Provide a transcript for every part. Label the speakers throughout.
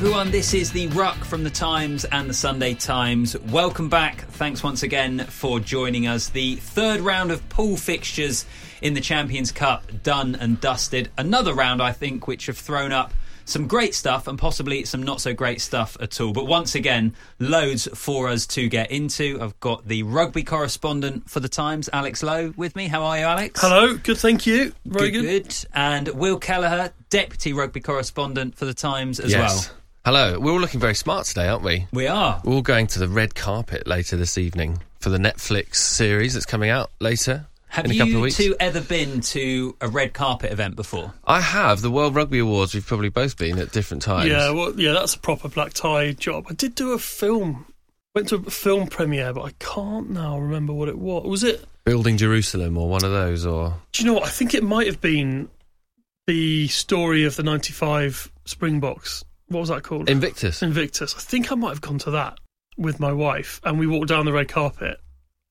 Speaker 1: Everyone. This is the Ruck from the Times and the Sunday Times. Welcome back. Thanks once again for joining us. The third round of pool fixtures in the Champions Cup done and dusted. Another round, I think, which have thrown up some great stuff and possibly some not so great stuff at all. But once again, loads for us to get into. I've got the rugby correspondent for the Times, Alex Lowe, with me. How are you, Alex?
Speaker 2: Hello, good, thank you. Very good.
Speaker 1: good. And Will Kelleher, deputy rugby correspondent for the Times as
Speaker 3: Yes.
Speaker 1: well.
Speaker 3: Hello. We're all looking very smart today, aren't we?
Speaker 1: We are.
Speaker 3: We're all going to the red carpet later this evening for the Netflix series that's coming out later
Speaker 1: Have
Speaker 3: in a couple of
Speaker 1: you
Speaker 3: weeks.
Speaker 1: two ever been to a red carpet event before?
Speaker 3: I have. The World Rugby Awards, we've probably both been at different times.
Speaker 2: Yeah, well, yeah, that's a proper black tie job. I did do a film. Went to a film premiere, but I can't now remember what it was. Was it?
Speaker 3: Building Jerusalem or one of those, or.
Speaker 2: Do you know what? I think it might have been the story of the '95 Springboks. What was that called?
Speaker 3: Invictus.
Speaker 2: Invictus. I think I might have gone to that with my wife, and we walked down the red carpet,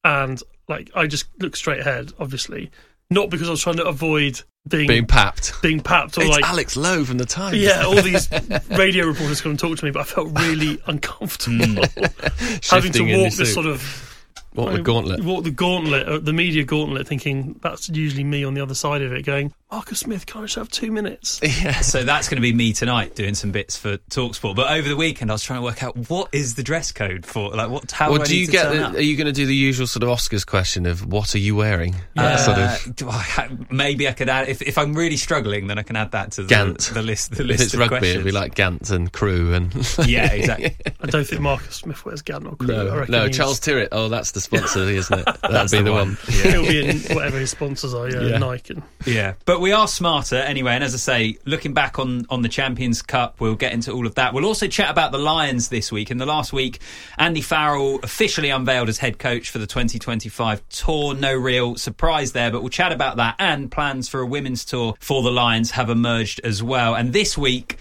Speaker 2: and like I just looked straight ahead, obviously, not because I was trying to avoid being
Speaker 3: Being papped.
Speaker 2: being papped or
Speaker 3: It's
Speaker 2: like
Speaker 3: Alex Lowe from the Times.
Speaker 2: Yeah, all these radio reporters come and talk to me, but I felt really uncomfortable having to walk this sort of
Speaker 3: What the gauntlet.
Speaker 2: walk the gauntlet, uh, the media gauntlet, thinking that's usually me on the other side of it, going, Marcus Smith, can I just have two minutes?
Speaker 3: Yeah.
Speaker 1: So that's going to be me tonight doing some bits for Talksport. But over the weekend, I was trying to work out what is the dress code for, like, what? How
Speaker 3: Well,
Speaker 1: do I need
Speaker 3: you
Speaker 1: to
Speaker 3: get?
Speaker 1: turn
Speaker 3: The, are you going to do the usual sort of Oscars question of what are you wearing?
Speaker 1: Uh,
Speaker 3: sort of.
Speaker 1: do I maybe I could add if, if I'm really struggling, then I can add that to the,
Speaker 3: Gant.
Speaker 1: the list. The
Speaker 3: If it's
Speaker 1: of
Speaker 3: rugby,
Speaker 1: questions.
Speaker 3: it'd be like Gant and Crew and.
Speaker 1: yeah, exactly.
Speaker 2: I don't think Marcus Smith wears Gant or crew. I
Speaker 3: No,
Speaker 2: reckon
Speaker 3: no,
Speaker 2: he's-
Speaker 3: Charles Tyrwhitt. Oh, that's the sponsor, isn't it? That'd be
Speaker 1: the
Speaker 3: the
Speaker 1: one.
Speaker 3: one.
Speaker 2: He'll be in whatever his sponsors are, yeah,
Speaker 3: Yeah.
Speaker 2: Nike. And,
Speaker 1: Yeah, but we are smarter anyway. And as I say, looking back on, on the Champions Cup, we'll get into all of that. We'll also chat about the Lions this week. In the last week, Andy Farrell officially unveiled as head coach for the 2025 tour. No real surprise there, but we'll chat about that. And plans for a women's tour for the Lions have emerged as well. And this week,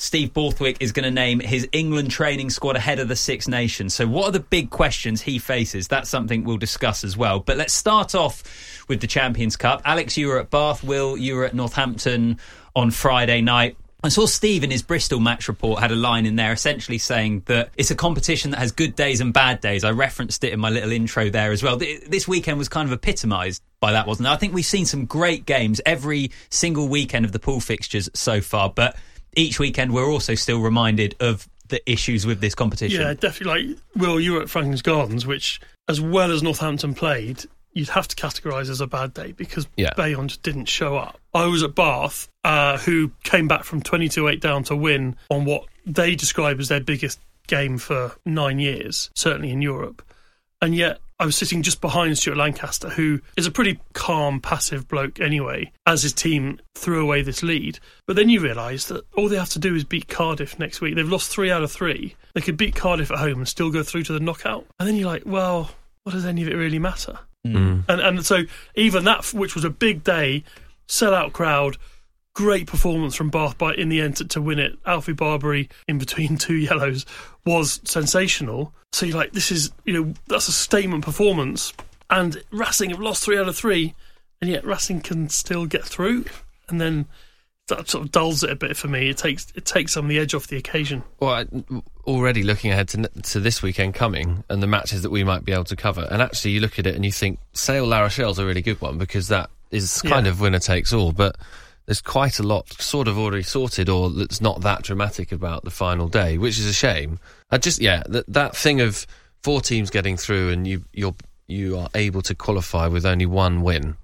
Speaker 1: Steve Borthwick is going to name his England training squad ahead of the Six Nations. So, what are the big questions he faces? That's something we'll discuss as well. But let's start off with the Champions Cup. Alex, you were at Bath. Will, you were at Northampton on Friday night. I saw Steve in his Bristol match report had a line in there essentially saying that it's a competition that has good days and bad days. I referenced it in my little intro there as well. This weekend was kind of epitomised by that, wasn't it? I think we've seen some great games every single weekend of the pool fixtures so far, but each weekend we're also still reminded of the issues with this competition.
Speaker 2: yeah, definitely. Like, Will, you were at Franklin's Gardens, which, as well as Northampton played, you'd have to categorise as a bad day because
Speaker 3: Yeah.
Speaker 2: Bayonne just didn't show up. I was at Bath, uh, who came back from 22 8 down to win on what they describe as their biggest game for nine years, certainly in Europe. And yet, I was sitting just behind Stuart Lancaster, who is a pretty calm, passive bloke anyway, as his team threw away this lead. But then you realise that all they have to do is beat Cardiff next week. They've lost three out of three. They could beat Cardiff at home and still go through to the knockout. And then you're like, well, what does any of it really matter?
Speaker 3: Mm.
Speaker 2: And and so even that, which was a big day, sellout crowd, great performance from Bath, but in the end to, to win it, Alfie Barbeary in between two yellows was sensational. So you're like, this is you know that's a statement performance, and Racing have lost three out of three, and yet Racing can still get through, and then. That sort of dulls it a bit for me. It takes it takes some of the edge off the occasion.
Speaker 3: Well, I, already looking ahead to to this weekend coming and the matches that we might be able to cover, and actually you look at it and you think Sale La Rochelle's a really good one because that is kind
Speaker 2: Yeah.
Speaker 3: of winner takes all, but there's quite a lot sort of already sorted or that's not that dramatic about the final day, which is a shame. I just yeah, that that thing of four teams getting through and you you're you are able to qualify with only one win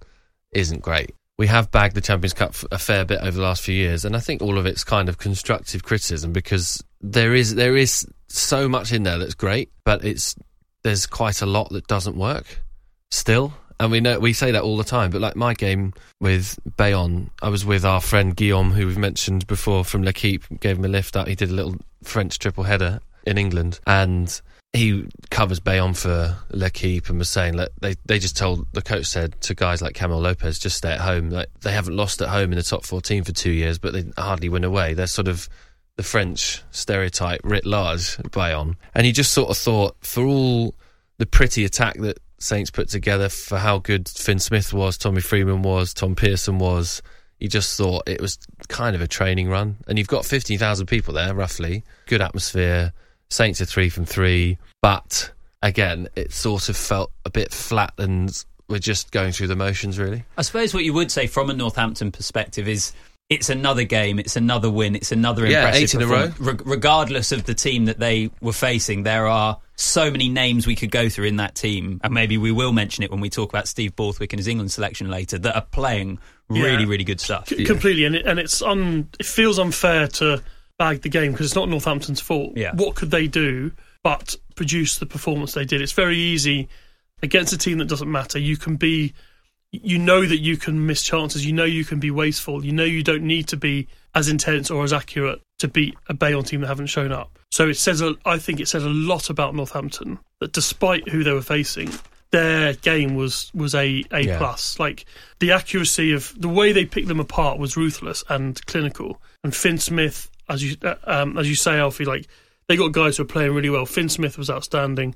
Speaker 3: isn't great. We have bagged the Champions Cup a fair bit over the last few years, and I think all of it's kind of constructive criticism because there is there is so much in there that's great, but it's there's quite a lot that doesn't work still. And we know we say that all the time, but like my game with Bayonne, I was with our friend Guillaume, who we've mentioned before from L'Equipe, gave him a lift up. He did a little French triple header in England, and he covers Bayonne for L'Equipe and was saying that they, they just told the coach said to guys like Camille Lopez just stay at home. Like they haven't lost at home in the top fourteen for two years, but they hardly win away. They're sort of the French stereotype writ large Bayonne, and he just sort of thought for all the pretty attack that Saints put together for how good Fin Smith was, Tommy Freeman was, Tom Pearson was. He just thought it was kind of a training run, and you've got fifteen thousand people there, roughly. Good atmosphere. Saints are three from three, but again, it sort of felt a bit flat, and we're just going through the motions, really.
Speaker 1: I suppose what you would say from a Northampton perspective is it's another game, it's another win, it's another
Speaker 3: Yeah,
Speaker 1: impressive
Speaker 3: eight in a row.
Speaker 1: Re- regardless of the team that they were facing, there are so many names we could go through in that team, and maybe we will mention it when we talk about Steve Borthwick and his England selection later, that are playing really,
Speaker 2: Yeah.
Speaker 1: really good stuff.
Speaker 2: C- completely, and it, and it's un, it feels unfair to bag the game because it's not Northampton's fault.
Speaker 1: Yeah.
Speaker 2: What could they do but produce the performance they did? It's very easy against a team that doesn't matter. You can be, you know that you can miss chances. You know you can be wasteful. You know you don't need to be as intense or as accurate to beat a Bayonne team that haven't shown up. So it says, a, I think it says a lot about Northampton that despite who they were facing, their game was was a a
Speaker 3: Yeah.
Speaker 2: plus. Like the accuracy of the way they picked them apart was ruthless and clinical. And Fin Smith, as you uh, um, as you say, Alfie, like they got guys who are playing really well. Fin Smith was outstanding.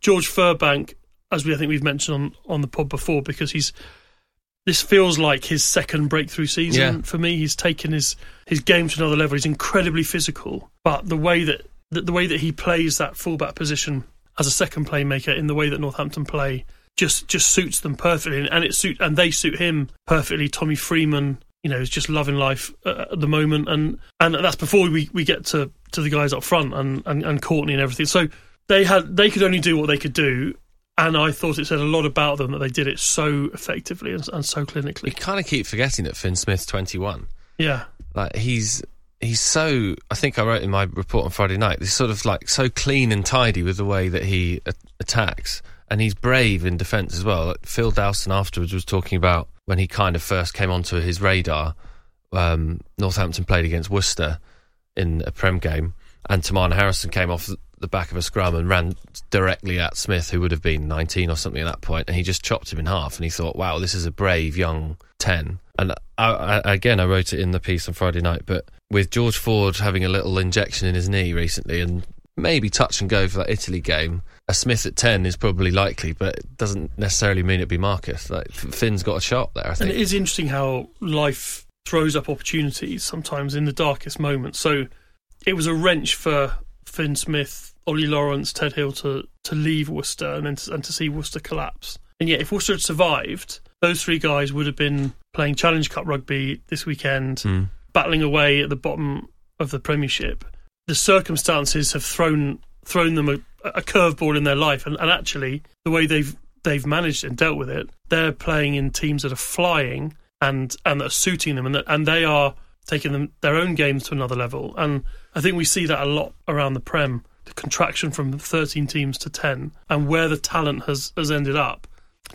Speaker 2: George Furbank, as we I think we've mentioned on on the pod before, because he's this feels like his second breakthrough season
Speaker 3: Yeah.
Speaker 2: for me. He's taken his his game to another level. He's incredibly physical, but the way that the, the way that he plays that fullback position as a second playmaker in the way that Northampton play just just suits them perfectly, and it suit and they suit him perfectly. Tommy Freeman, you know, is just loving life uh, at the moment, and and that's before we, we get to, to the guys up front and, and and Courtney and everything. So they had they could only do what they could do, and I thought it said a lot about them that they did it so effectively and, and so
Speaker 3: We
Speaker 2: clinically.
Speaker 3: kind of keep forgetting that Fin Smith's 21.
Speaker 2: Yeah,
Speaker 3: Like he's he's so. I think I wrote in my report on Friday night. He's sort of like so clean and tidy with the way that he attacks, and he's brave in defence as well. Like Phil Dowson afterwards was talking about when he kind of first came onto his radar. Um, Northampton played against Worcester in a Prem game, and Teimana Harrison came off the back of a scrum and ran directly at Smith, who would have been 19 or something at that point, and he just chopped him in half. And he thought, "Wow, this is a brave young 10." And I, I, again, I wrote it in the piece on Friday night, but with George Ford having a little injection in his knee recently, and maybe touch and go for that Italy game, a Smith at 10 is probably likely, but it doesn't necessarily mean it'd be Marcus. Like Fin's got a shot there, I
Speaker 2: and it is interesting how life throws up opportunities sometimes in the darkest moments. So it was a wrench for Fin Smith, Ollie Lawrence, Ted Hill to to leave Worcester and then to, and to see Worcester collapse. And yet, if Worcester had survived, those three guys would have been playing Challenge Cup rugby this weekend,
Speaker 3: Hmm.
Speaker 2: battling away at the bottom of the Premiership. The circumstances have thrown thrown them a, curveball in their life, and, and actually, the way they've they've managed and dealt with it, they're playing in teams that are flying and and that are suiting them, and that, and they are taking them their own games to another level. And I think we see that a lot around the Prem, the contraction from 13 teams to 10, and where the talent has has ended up.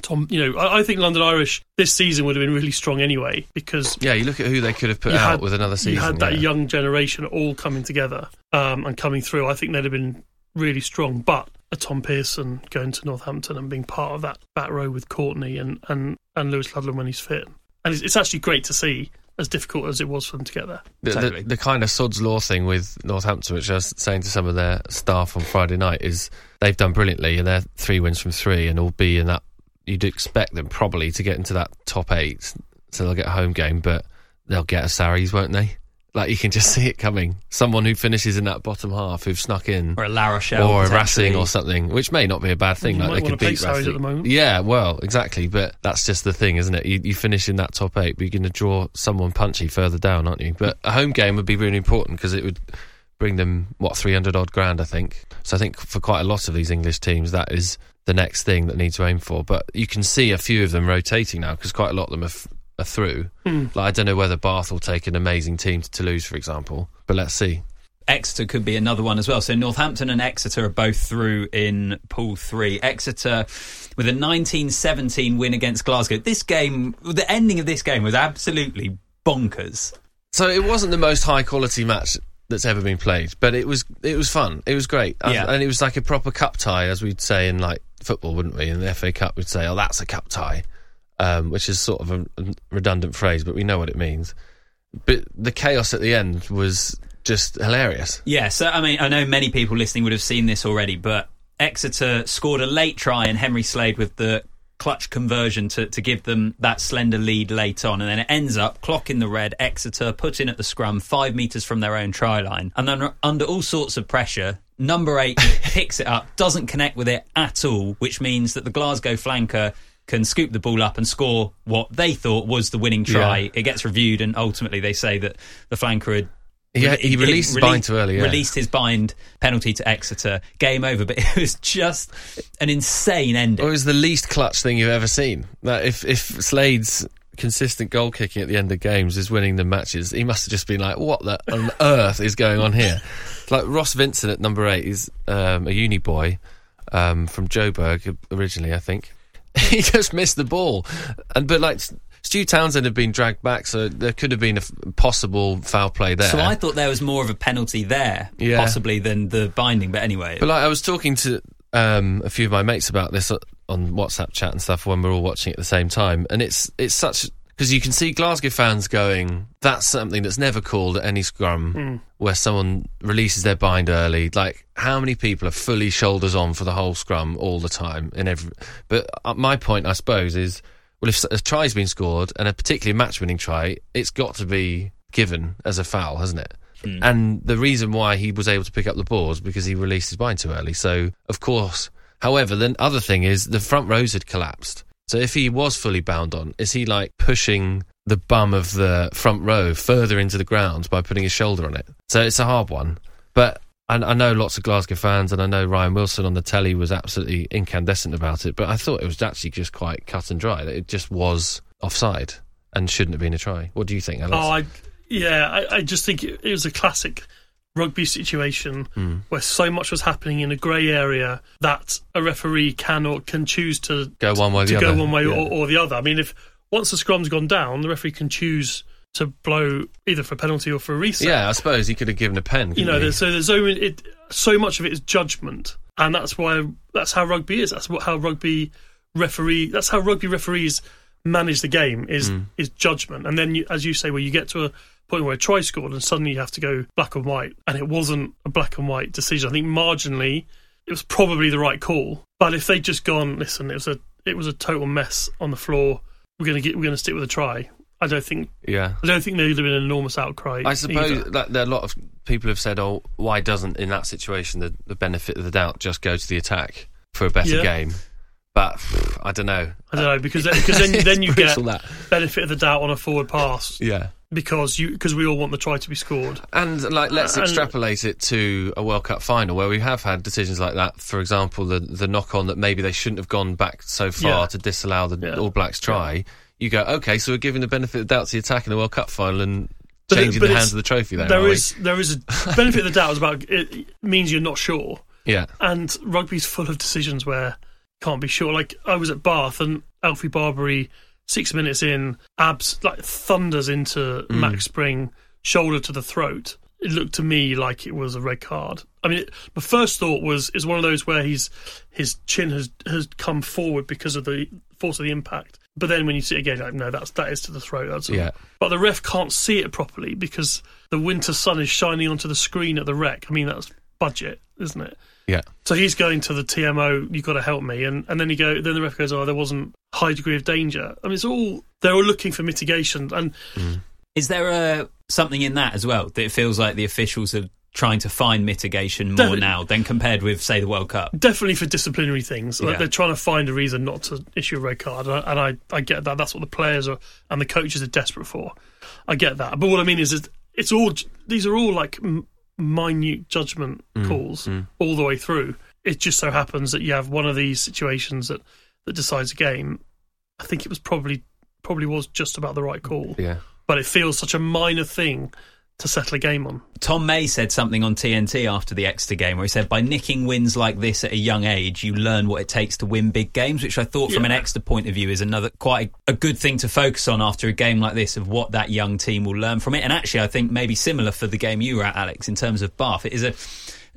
Speaker 2: Tom, you know, I, I think London Irish this season would have been really strong anyway because
Speaker 3: Yeah, you look at who they could have put out
Speaker 2: had-
Speaker 3: with another season.
Speaker 2: You had that
Speaker 3: yeah.
Speaker 2: young generation all coming together um, and coming through. I think they'd have been really strong. But a Tom Pearson going to Northampton and being part of that back row with Courtney and, and, and Lewis Ludlam when he's fit. And it's, it's actually great to see, as difficult as it was for them to get there.
Speaker 3: the,
Speaker 1: Totally.
Speaker 3: the, the kind of sod's law thing with Northampton, which I was saying to some of their staff on Friday night, is they've done brilliantly and they're three wins from three and all be in that. You'd expect them probably to get into that top eight, so they'll get a home game, but they'll get a Sarries, won't they? Like you can just see it coming. Someone who finishes in that bottom half who've snuck in,
Speaker 1: Or a La Rochelle.
Speaker 3: or a. Racing or something, which may not be a bad thing.
Speaker 2: You
Speaker 3: like they could beat Racing.
Speaker 2: at the moment.
Speaker 3: Yeah, well, exactly. But that's just the thing, isn't it? You, you finish in that top eight, but you're going to draw someone punchy further down, aren't you? But a home game would be really important because it would bring them what 300 odd grand, I think. So I think for quite a lot of these English teams, that is the next thing that need to aim for. But you can see a few of them rotating now because quite a lot of them are, f- are through.
Speaker 2: Hmm.
Speaker 3: Like I don't know whether Bath will take an amazing team to Toulouse, for example, but let's see.
Speaker 1: Exeter could be another one as well. So Northampton and Exeter are both through in Pool 3. Exeter with a 1917 win against Glasgow. This game, the ending of this game was absolutely bonkers.
Speaker 3: So it wasn't the most high quality match that's ever been played, but it was it was fun. It was great,
Speaker 1: Yeah.
Speaker 3: and it was like a proper cup tie, as we'd say in like football, wouldn't we? In the FA Cup, we'd say, "Oh, that's a cup tie," um, which is sort of a, redundant phrase, but we know what it means. But the chaos at the end was just hilarious.
Speaker 1: Yeah, so I mean, I know many people listening would have seen this already, but Exeter scored a late try and Henry Slade with the clutch conversion to, to give them that slender lead late on. And then it ends up clock in the red, Exeter put in at the scrum five metres from their own try line. And then under all sorts of pressure, number eight picks it up, doesn't connect with it at all, which means that the Glasgow flanker can scoop the ball up and score what they thought was the winning try.
Speaker 3: Yeah.
Speaker 1: It gets reviewed, and ultimately they say that the flanker had
Speaker 3: Yeah, he released his bind too early. Yeah.
Speaker 1: Released his bind penalty to Exeter. Game over. But it was just an insane ending.
Speaker 3: It was the least clutch thing you've ever seen. That if if Slade's consistent goal kicking at the end of games is winning the matches, he must have just been like, "What the on earth is going on here?" Like Ross Vincent at number eight is um, a uni boy um, from Joburg originally, I think. He just missed the ball, and but like Stu Townsend had been dragged back, so there could have been a f- possible foul play there.
Speaker 1: So I thought there was more of a penalty there,
Speaker 3: Yeah.
Speaker 1: possibly than the binding. But anyway,
Speaker 3: But like I was talking to um, a few of my mates about this uh, on WhatsApp chat and stuff when we're all watching at the same time, and it's it's such because you can see Glasgow fans going, "That's something that's never called at any scrum where someone releases their bind early." Like how many people are fully shoulders on for the whole scrum all the time in every? But uh, my point, I suppose, is well, if a try's been scored and a particularly match-winning try, it's got to be given as a foul, hasn't it? And the reason why he was able to pick up the ball is because he released his bind too early. So, of course, however, the other thing is the front rows had collapsed. So, if he was fully bound on, is he like pushing the bum of the front row further into the ground by putting his shoulder on it? So, it's a hard one. But I, I know lots of Glasgow fans, and I know Ryan Wilson on the telly was absolutely incandescent about it. But I thought it was actually just quite cut and dry. It just was offside and shouldn't have been a try. What do you think, Alex?
Speaker 2: Oh, I, yeah, I, I just think it, it was a classic rugby situation
Speaker 3: Hmm.
Speaker 2: where so much was happening in a grey area that a referee can or can choose to
Speaker 3: Go one way or
Speaker 2: to
Speaker 3: the
Speaker 2: go
Speaker 3: other.
Speaker 2: one way
Speaker 3: Yeah.
Speaker 2: or, or the other. I mean, if once the scrum's gone down, the referee can choose to blow either for a penalty or for a reset.
Speaker 3: Yeah, I suppose he could have given a pen.
Speaker 2: you know, there's, so there's so it, so much of it is judgment, and that's why that's how rugby is. That's what how rugby referee. That's how rugby referees manage the game is
Speaker 3: Mm.
Speaker 2: is judgment. And then, you, as you say, where you get to a point where a try scored, and suddenly you have to go black and white, and it wasn't a black and white decision. I think marginally it was probably the right call, but if they'd just gone, listen, it was a it was a total mess on the floor. We're gonna get we're gonna stick with a try. I don't think
Speaker 3: yeah.
Speaker 2: I don't think there would have been an enormous outcry.
Speaker 3: I suppose
Speaker 2: either.
Speaker 3: that there are a lot of people have said, "Oh, why doesn't in that situation the, the benefit of the doubt just go to the attack for a better
Speaker 2: Yeah.
Speaker 3: game?" But pff, I don't know.
Speaker 2: I don't know because then, because then then you get
Speaker 3: that.
Speaker 2: benefit of the doubt on a forward pass
Speaker 3: Yeah.
Speaker 2: Because you because we all want the try to be scored.
Speaker 3: And like, let's uh,
Speaker 2: And-
Speaker 3: extrapolate it to a World Cup final where we have had decisions like that. For example, the the knock on that maybe they shouldn't have gone back so far
Speaker 2: Yeah.
Speaker 3: to disallow the
Speaker 2: Yeah.
Speaker 3: All Blacks try. You go, okay, so we're giving the benefit of the doubt to the attack in the World Cup final and
Speaker 2: But
Speaker 3: changing
Speaker 2: but
Speaker 3: the hands of the trophy. There,
Speaker 2: There is there is a benefit of the doubt is about it it means you're not sure,
Speaker 3: yeah,
Speaker 2: and rugby's full of decisions where you can't be sure. Like I was at Bath and Alfie Barbary, six minutes in, abs like thunders into
Speaker 3: Mm.
Speaker 2: Max Spring, shoulder to the throat. It looked to me like it was a red card. I mean, it, my first thought was is one of those where he's his chin has has come forward because of the force of the impact. But then when you see it again, like no, that's that is to the throat. That's all.
Speaker 3: Yeah.
Speaker 2: But the ref can't see it properly because the winter sun is shining onto the screen at the rec. I mean, that's budget, isn't it?
Speaker 3: Yeah.
Speaker 2: So he's going to the TMO. You've got to help me, and and then he go. Then the ref goes, "Oh, there wasn't high degree of danger." I mean, it's all they're all looking for mitigation, and mm.
Speaker 1: Is there a something in that as well that it feels like the officials are trying to find mitigation more
Speaker 2: Definitely.
Speaker 1: now than compared with, say, the World Cup?
Speaker 2: Definitely for disciplinary things. Like
Speaker 1: Yeah.
Speaker 2: they're trying to find a reason not to issue a red card, and I, and I, I get that. That's what the players are and the coaches are desperate for. I get that, but what I mean is, is it's all these are all like m- minute judgment mm, calls mm. all the way through. It just so happens that you have one of these situations that that decides a game. I think it was probably probably was just about the right call,
Speaker 3: Yeah.
Speaker 2: but it feels such a minor thing to settle a game on.
Speaker 1: Tom May said something on TNT after the Exeter game where he said, by nicking wins like this at a young age, you learn what it takes to win big games, which I thought from an
Speaker 2: Yeah.
Speaker 1: Exeter point of view is another quite a, a good thing to focus on after a game like this of what that young team will learn from it. And actually, I think maybe similar for the game you were at, Alex, in terms of Bath. It is a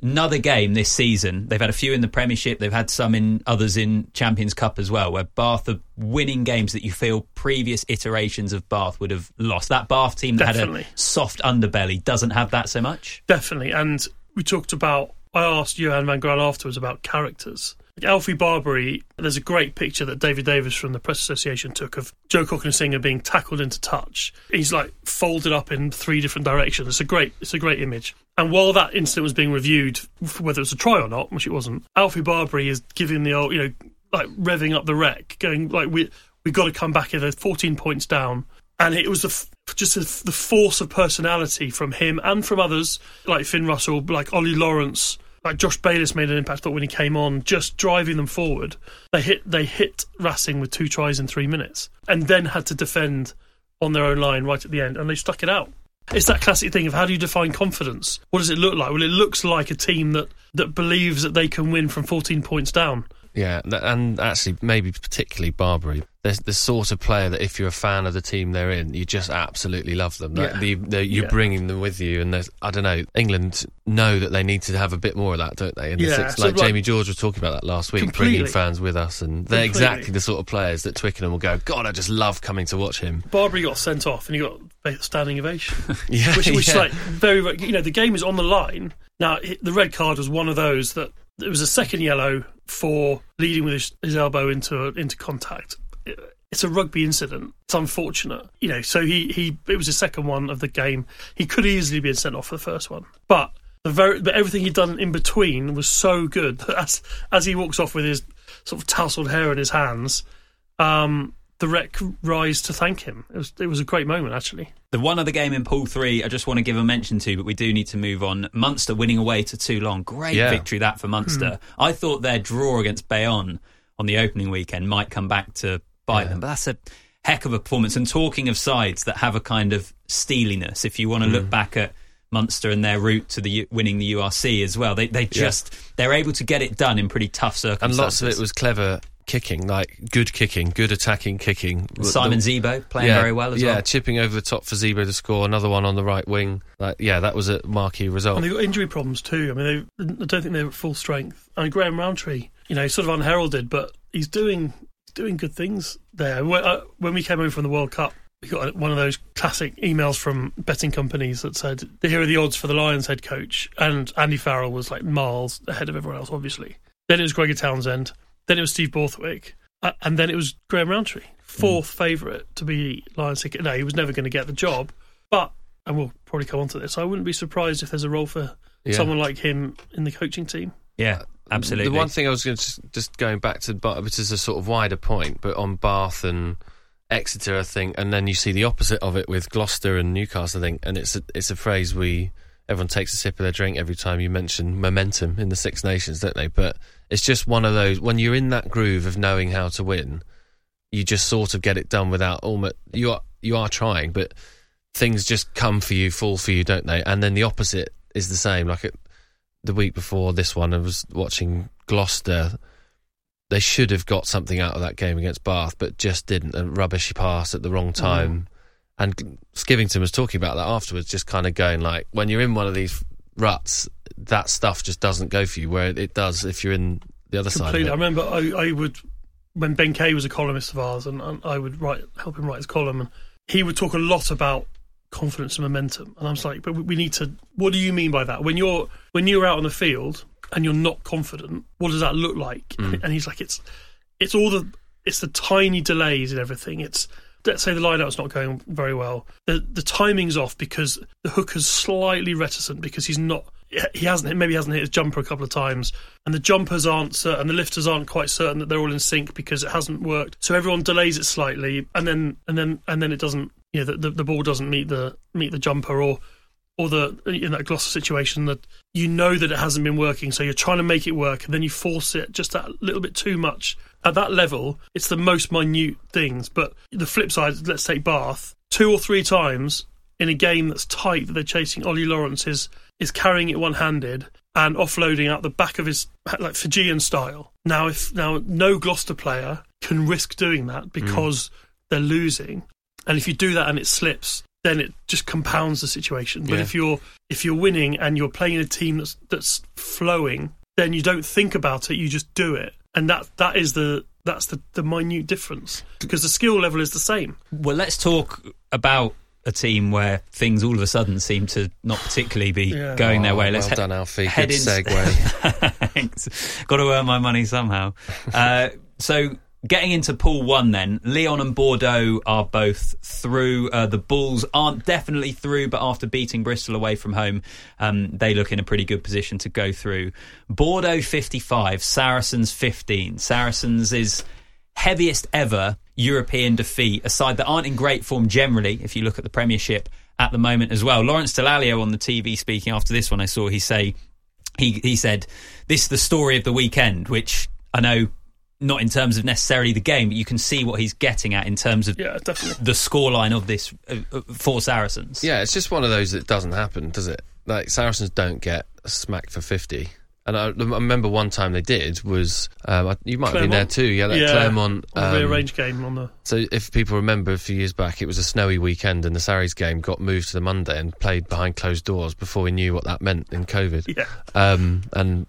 Speaker 1: another game this season. They've had a few in the Premiership. They've had some in others in Champions Cup as well, where Bath are winning games that you feel previous iterations of Bath would have lost. That Bath team that
Speaker 2: Definitely.
Speaker 1: had a soft underbelly doesn't have that so much.
Speaker 2: Definitely. And we talked about, I asked Johann van Graan afterwards about characters. Alfie Barbeary, there's a great picture that David Davis from the Press Association took of Joe Cokanasiga being tackled into touch. He's like folded up in three different directions. It's a great, it's a great image. And while that incident was being reviewed, whether it was a try or not, which it wasn't, Alfie Barbeary is giving the old, you know, like revving up the Rec, going like we we got to come back here. They're 14 points down, and it was the just the force of personality from him and from others like Finn Russell, like Ollie Lawrence, like Josh Bayliss made an impact. I thought when he came on, just driving them forward, they hit they hit Racing with two tries in three minutes, and then had to defend on their own line right at the end, and they stuck it out. It's that classic thing of how do you define confidence? What does it look like? Well, it looks like a team that, that believes that they can win from 14 points down.
Speaker 3: Yeah, and actually, maybe particularly Barbeary. They're the sort of player that if you're a fan of the team they're in, you just absolutely love them.
Speaker 2: Yeah.
Speaker 3: the, the, you're
Speaker 2: Yeah.
Speaker 3: bringing them with you, and I don't know. England know that they need to have a bit more of that, don't they? And
Speaker 2: Yeah,
Speaker 3: it's like
Speaker 2: like-
Speaker 3: Jamie George was talking about that last week,
Speaker 2: Completely.
Speaker 3: bringing fans with us, and they're
Speaker 2: Completely.
Speaker 3: exactly the sort of players that Twickenham will go. God, I just love coming to watch him.
Speaker 2: Barbeary got sent off and he got standing ovation.
Speaker 3: Yeah,
Speaker 2: which, which is
Speaker 3: yeah.
Speaker 2: like very, very, you know, the game is on the line. Now, the red card was one of those that it was a second yellow for leading with his, his elbow into into contact. It- it's a rugby incident. It's unfortunate, you know. So he he it was the second one of the game. He could easily been sent off for the first one, but the very but everything he'd done in between was so good that as as he walks off with his sort of tousled hair in his hands, um, the Rec rise to thank him. It was it was a great moment actually.
Speaker 1: The one other game in Pool 3 I just want to give a mention to, but we do need to move on. Munster winning away to Toulon. Great
Speaker 3: Yeah.
Speaker 1: victory that for Munster. Hmm. I thought their draw against Bayonne on the opening weekend might come back to bite them, but that's a heck of a performance. And talking of sides that have a kind of steeliness, if you want to look hmm. back at Munster and their route to the winning the URC as well, they they just they're able to get it done in pretty tough circumstances.
Speaker 3: and lots of it was clever kicking, like good kicking, good attacking kicking.
Speaker 1: Simon
Speaker 3: The-
Speaker 1: Zebo playing
Speaker 3: yeah,
Speaker 1: very well as
Speaker 3: yeah,
Speaker 1: well.
Speaker 3: Yeah, chipping over the top for Zebo to score. Another one on the right wing. Like, yeah, that was a marquee result.
Speaker 2: And they've got injury problems too. I mean, they, I don't think they're at full strength. And Graham Rowntree, you know, he's sort of unheralded, but he's doing he's doing good things there. When, uh, when we came over from the World Cup, we got one of those classic emails from betting companies that said, "Here are the odds for the Lions head coach," and Andy Farrell was like miles ahead of everyone else, obviously. Then it was Gregor Townsend. Then it was Steve Borthwick. Uh, and then it was Graham Rowntree, fourth favourite to be Lions head. No, he was never going to get the job, but and we'll probably come on to this. I wouldn't be surprised if there's a role for
Speaker 3: Yeah.
Speaker 2: someone like him in the coaching team.
Speaker 1: Yeah, absolutely.
Speaker 3: The one thing I was going to just, just going back to, Bath, which is a sort of wider point, but on Bath and Exeter, I think, and then you see the opposite of it with Gloucester and Newcastle, I think, and it's a, it's a phrase we everyone takes a sip of their drink every time you mention momentum in the Six Nations, don't they? But it's just one of those when you're in that groove of knowing how to win, you just sort of get it done without almost you are you are trying, but things just come for you, fall for you, don't they? And then the opposite is the same. Like it, the week before this one, I was watching Gloucester. They should have got something out of that game against Bath, but just didn't. A rubbishy pass at the wrong mm. time. And Skivington was talking about that afterwards, just kind of going like, when you're in one of these ruts, that stuff just doesn't go for you, where it does if you're in the other
Speaker 2: Completely. I
Speaker 3: side. Of it.
Speaker 2: remember I, I would when Ben Kay was a columnist of ours, and, and I would write help him write his column, and he would talk a lot about confidence and momentum. And I was like, but we- we need to. What do you mean by that? When you're when you're out on the field and you're not confident, what does that look like? Mm. And he's like, it's it's all the it's the tiny delays and everything. It's let's say the lineout's not going very well. The the timing's off because the hooker's slightly reticent because he's not. He hasn't maybe he hasn't hit his jumper a couple of times, and the jumpers aren't certain, and the lifters aren't quite certain that they're all in sync because it hasn't worked. So everyone delays it slightly, and then and then and then it doesn't. You know, the, the, the ball doesn't meet the meet the jumper, or or the in that gloss situation that you know that it hasn't been working, so you're trying to make it work, and then you force it just that little bit too much. At that level, it's the most minute things. But the flip side, let's take Bath, two or three times in a game that's tight that they're chasing. Ollie Lawrence is is carrying it one handed and offloading out the back of his like Fijian style. Now, if now no Gloucester player can risk doing that mm. because they're losing, and if you do that and it slips, then it just compounds the situation. But
Speaker 3: Yeah.
Speaker 2: if you're if you're winning and you're playing a team that's that's flowing, then you don't think about it, you just do it, and that that is the that's the, the minute difference because the skill level is the same.
Speaker 1: Well, let's talk about a team where things all of a sudden seem to not particularly be
Speaker 2: Yeah.
Speaker 1: going their
Speaker 3: Oh,
Speaker 1: way. Let's
Speaker 3: well
Speaker 1: he-
Speaker 3: done, Alfie.
Speaker 1: head
Speaker 3: Good
Speaker 1: in-
Speaker 3: segue.
Speaker 1: Thanks. Got to earn my money somehow. Uh, so. Getting into pool one, then Lyon and Bordeaux are both through. Uh, the Bulls aren't definitely through, but after beating Bristol away from home, um, they look in a pretty good position to go through. Bordeaux 55, Saracens 15. Saracens is heaviest ever European defeat, a side that aren't in great form generally, if you look at the Premiership at the moment as well. Lawrence Dallaglio on the TV speaking after this one, I saw he say, he, he said, This is the story of the weekend, which I know not in terms of necessarily the game, but you can see what he's getting at in terms of
Speaker 2: Yeah, definitely.
Speaker 1: the scoreline of this uh, uh, for Saracens.
Speaker 3: Yeah, it's just one of those that doesn't happen, does it? Like Saracens don't get a smack for fifty. And I, I remember one time they did was um, I- you might have been there too. Yeah, that
Speaker 2: yeah, Clermont.
Speaker 3: um,
Speaker 2: rearranged game on the
Speaker 3: So if people remember a few years back, it was a snowy weekend, and the Sarries game got moved to the Monday and played behind closed doors before we knew what that meant in COVID.
Speaker 2: yeah.
Speaker 3: Um, and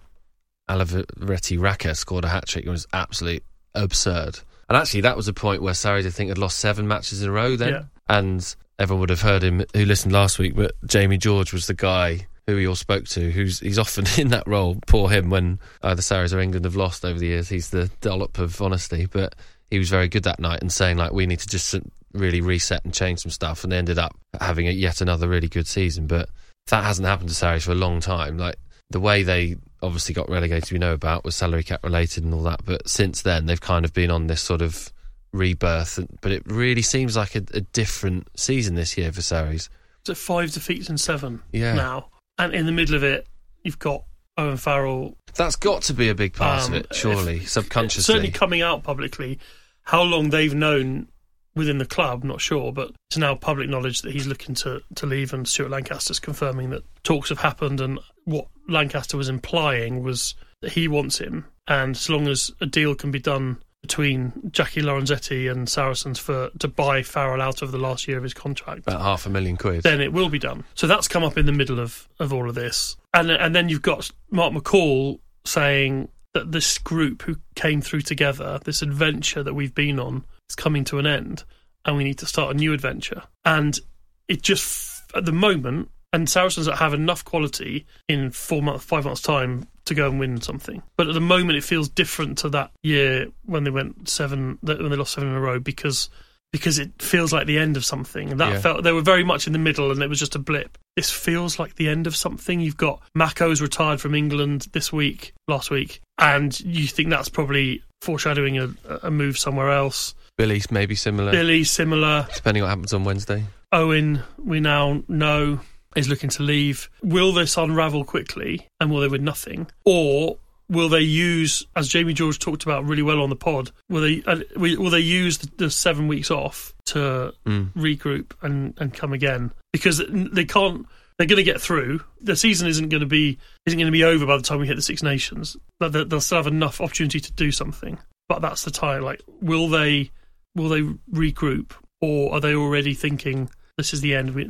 Speaker 3: Alivereti Raka scored a hat trick. It was absolutely absurd. And actually, that was a point where Sarries, I think, had lost seven matches in a row then.
Speaker 2: Yeah.
Speaker 3: And everyone would have heard him who listened last week, but Jamie George was the guy who we all spoke to. Who's he's often in that role. Poor him when either Sarries or England have lost over the years. He's the dollop of honesty, but he was very good that night and saying like we need to just really reset and change some stuff. And they ended up having a, yet another really good season. But that hasn't happened to Sarries for a long time. Like the way they obviously got relegated, we know about was salary cap related and all that. But since then, they've kind of been on this sort of rebirth. But it really seems like a, a different season this year for Sarries.
Speaker 2: So five defeats in seven
Speaker 3: Yeah.
Speaker 2: now, and in the middle of it, you've got Owen Farrell
Speaker 3: That's got to be a big part
Speaker 2: Um,
Speaker 3: of it, surely,
Speaker 2: if-
Speaker 3: subconsciously.
Speaker 2: certainly coming out publicly. How long they've known within the club, not sure, but it's now public knowledge that he's looking to, to leave, and Stuart Lancaster's confirming that talks have happened, and what Lancaster was implying was that he wants him, and as long as a deal can be done between Jacky Lorenzetti and Saracens for to buy Farrell out of the last year of his contract,
Speaker 3: About half a million quid.
Speaker 2: then it will be done. So that's come up in the middle of, of all of this. And and then you've got Mark McCall saying that this group who came through together, this adventure that we've been on, is coming to an end and we need to start a new adventure. And it just, at the moment, and Saracens have enough quality in four months, five months' time to go and win something. But at the moment, it feels different to that year when they went seven, when they lost seven in a row because because it feels like the end of something. And that
Speaker 3: Yeah.
Speaker 2: felt they were very much in the middle, and it was just a blip. This feels like the end of something. You've got Mako's retired from England this week, last week, and you think that's probably foreshadowing a, a move somewhere else.
Speaker 3: Billy's maybe similar,
Speaker 2: Billy similar.
Speaker 3: depending on what happens on Wednesday.
Speaker 2: Owen, we now know, is looking to leave. Will this unravel quickly and will they win nothing? Or will they use, as Jamie George talked about really well on the pod, will they uh, will they use the, seven weeks off to regroup and, and come again? Because they can't. They're going to get through. The season isn't going to be isn't going to be over by the time we hit the Six Nations. But they- they'll still have enough opportunity to do something. But that's the time. Like, will they will they regroup, or are they already thinking this is the end? We,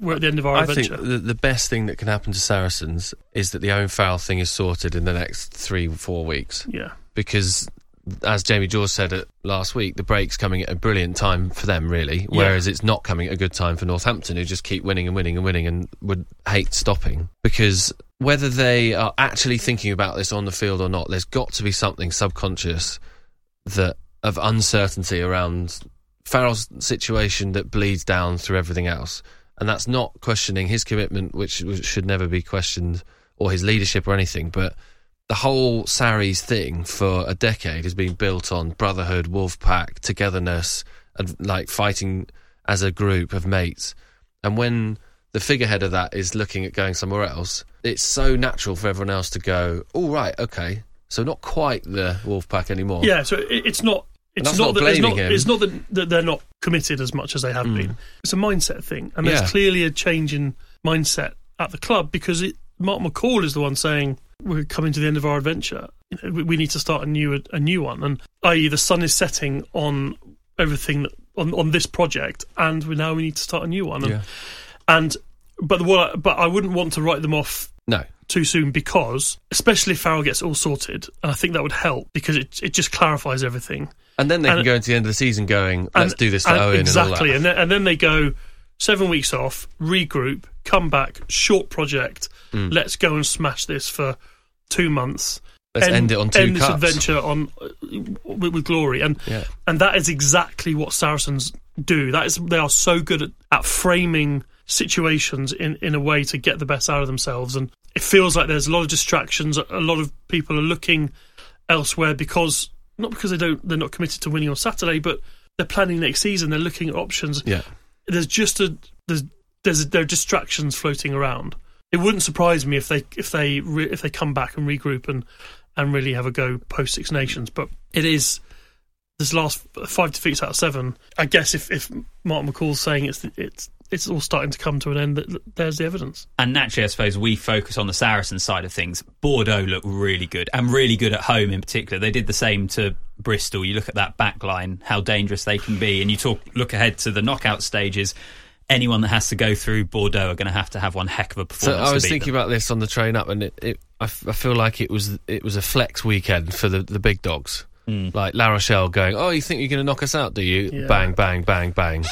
Speaker 2: we're at the end of our
Speaker 3: I
Speaker 2: adventure.
Speaker 3: think the, the best thing that can happen to Saracens is that the Owen Farrell thing is sorted in the next three, four weeks.
Speaker 2: yeah,
Speaker 3: Because, as Jamie George said it last week, the break's coming at a brilliant time for them, really. Whereas it's not coming at a good time for Northampton, who just keep winning and winning and winning and would hate stopping. Because whether they are actually thinking about this on the field or not, there's got to be something subconscious that of uncertainty around Farrell's situation that bleeds down through everything else, and that's not questioning his commitment, which, should never be questioned, or his leadership or anything. But the whole Sarries thing for a decade has been built on brotherhood, wolf pack, togetherness, and like fighting as a group of mates. And when the figurehead of that is looking at going somewhere else, it's so natural for everyone else to go, "All right, okay." So not quite the wolf pack anymore.
Speaker 2: Yeah, so it's not. It's not,
Speaker 3: not
Speaker 2: that it's not, it's not that, that they're not committed as much as they have been. It's a mindset thing, and there's
Speaker 3: Yeah.
Speaker 2: clearly a change in mindset at the club because it, Mark McCall is the one saying we're coming to the end of our adventure. We, we need to start a new a new one, and i.e. the sun is setting on everything that, on on this project, and we now we need to start a new one. And,
Speaker 3: Yeah.
Speaker 2: and but what I- but I wouldn't want to write them off
Speaker 3: No.
Speaker 2: too soon because, especially if Farrell gets all sorted, and I think that would help because it it just clarifies everything.
Speaker 3: And then they
Speaker 2: And-
Speaker 3: can go into the end of the season going, "Let's
Speaker 2: And-
Speaker 3: do this to
Speaker 2: and
Speaker 3: Owen
Speaker 2: exactly,
Speaker 3: and all that."
Speaker 2: and then, and then they go seven weeks off, regroup, come back, short project.
Speaker 3: Mm.
Speaker 2: Let's go and smash this for two months.
Speaker 3: Let's end it on two
Speaker 2: end this adventure on uh, with, with glory, and
Speaker 3: Yeah.
Speaker 2: and that is exactly what Saracens do. That is, they are so good at, at framing situations in, in a way to get the best out of themselves. And it feels like there's a lot of distractions. A lot of people are looking elsewhere because not because they don't they're not committed to winning on Saturday, but they're planning next season. They're looking at options.
Speaker 3: Yeah.
Speaker 2: There's just a there's there's there are distractions floating around. It wouldn't surprise me if they if they re, if they come back and regroup and and really have a go post Six Nations. But it is this last five defeats out of seven. I guess if if Martin McCall's saying it's it's it's all starting to come to an end, that there's the evidence.
Speaker 1: And naturally, I suppose we focus on the Saracen side of things. Bordeaux look really good, and really good at home in particular. They did the same to Bristol. You look at that back line, how dangerous they can be, and you talk look ahead to the knockout stages. Anyone that has to go through Bordeaux are going to have to have one heck of a performance.
Speaker 3: So
Speaker 1: performance.
Speaker 3: I was thinking
Speaker 1: them.
Speaker 3: about this on the train up, and it, it I, f- I feel like it was it was a flex weekend for the, the big dogs, hmm. like La Rochelle going, "Oh, you think you're going to knock us out? Do you?"
Speaker 2: Yeah.
Speaker 3: Bang, bang, bang, bang.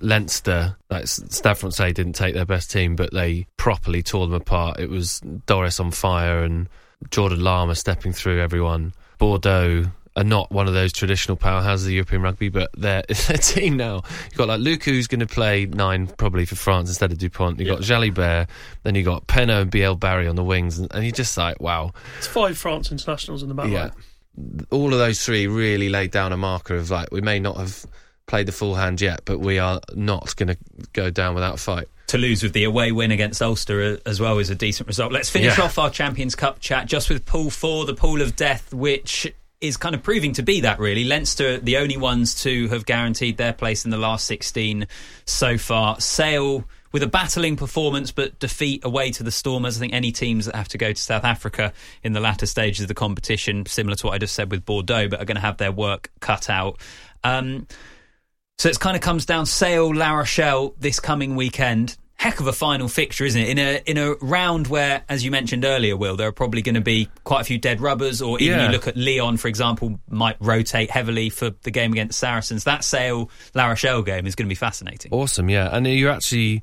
Speaker 3: Leinster, like Stade Francais, didn't take their best team, but they properly tore them apart. It was Doris on fire and Jordan Larmour stepping through everyone. Bordeaux are not one of those traditional powerhouses of European rugby, but they're their team now. You've got like Luke who's going to play nine probably for France instead of Dupont. You've got Jalibert, then you've got Penaud and Bielle-Biarrey on the wings, and, and you're just like, wow.
Speaker 2: It's five France internationals in the back
Speaker 3: Yeah. All of those three really laid down a marker of like, we may not have played the full hand yet, but we are not going to go down without a fight.
Speaker 1: Toulouse with the away win against Ulster uh, as well is a decent result. Let's finish
Speaker 3: Yeah.
Speaker 1: off our Champions Cup chat just with Pool 4, the pool of death, which is kind of proving to be that really. Leinster, the only ones to have guaranteed their place in the last 16 so far. Sale with a battling performance but defeat away to the Stormers. I think any teams that have to go to South Africa in the latter stages of the competition, similar to what I just said with Bordeaux, but are going to have their work cut out. Um, so it kind of comes down Sale, La Rochelle this coming weekend. Heck of a final fixture, isn't it? In a in a round where, as you mentioned earlier, Will, there are probably going to be quite a few dead rubbers, or even
Speaker 3: Yeah.
Speaker 1: you look at Lyon, for example, might rotate heavily for the game against Saracens. That Sale La Rochelle game is going to be fascinating.
Speaker 3: Awesome, yeah. And you actually,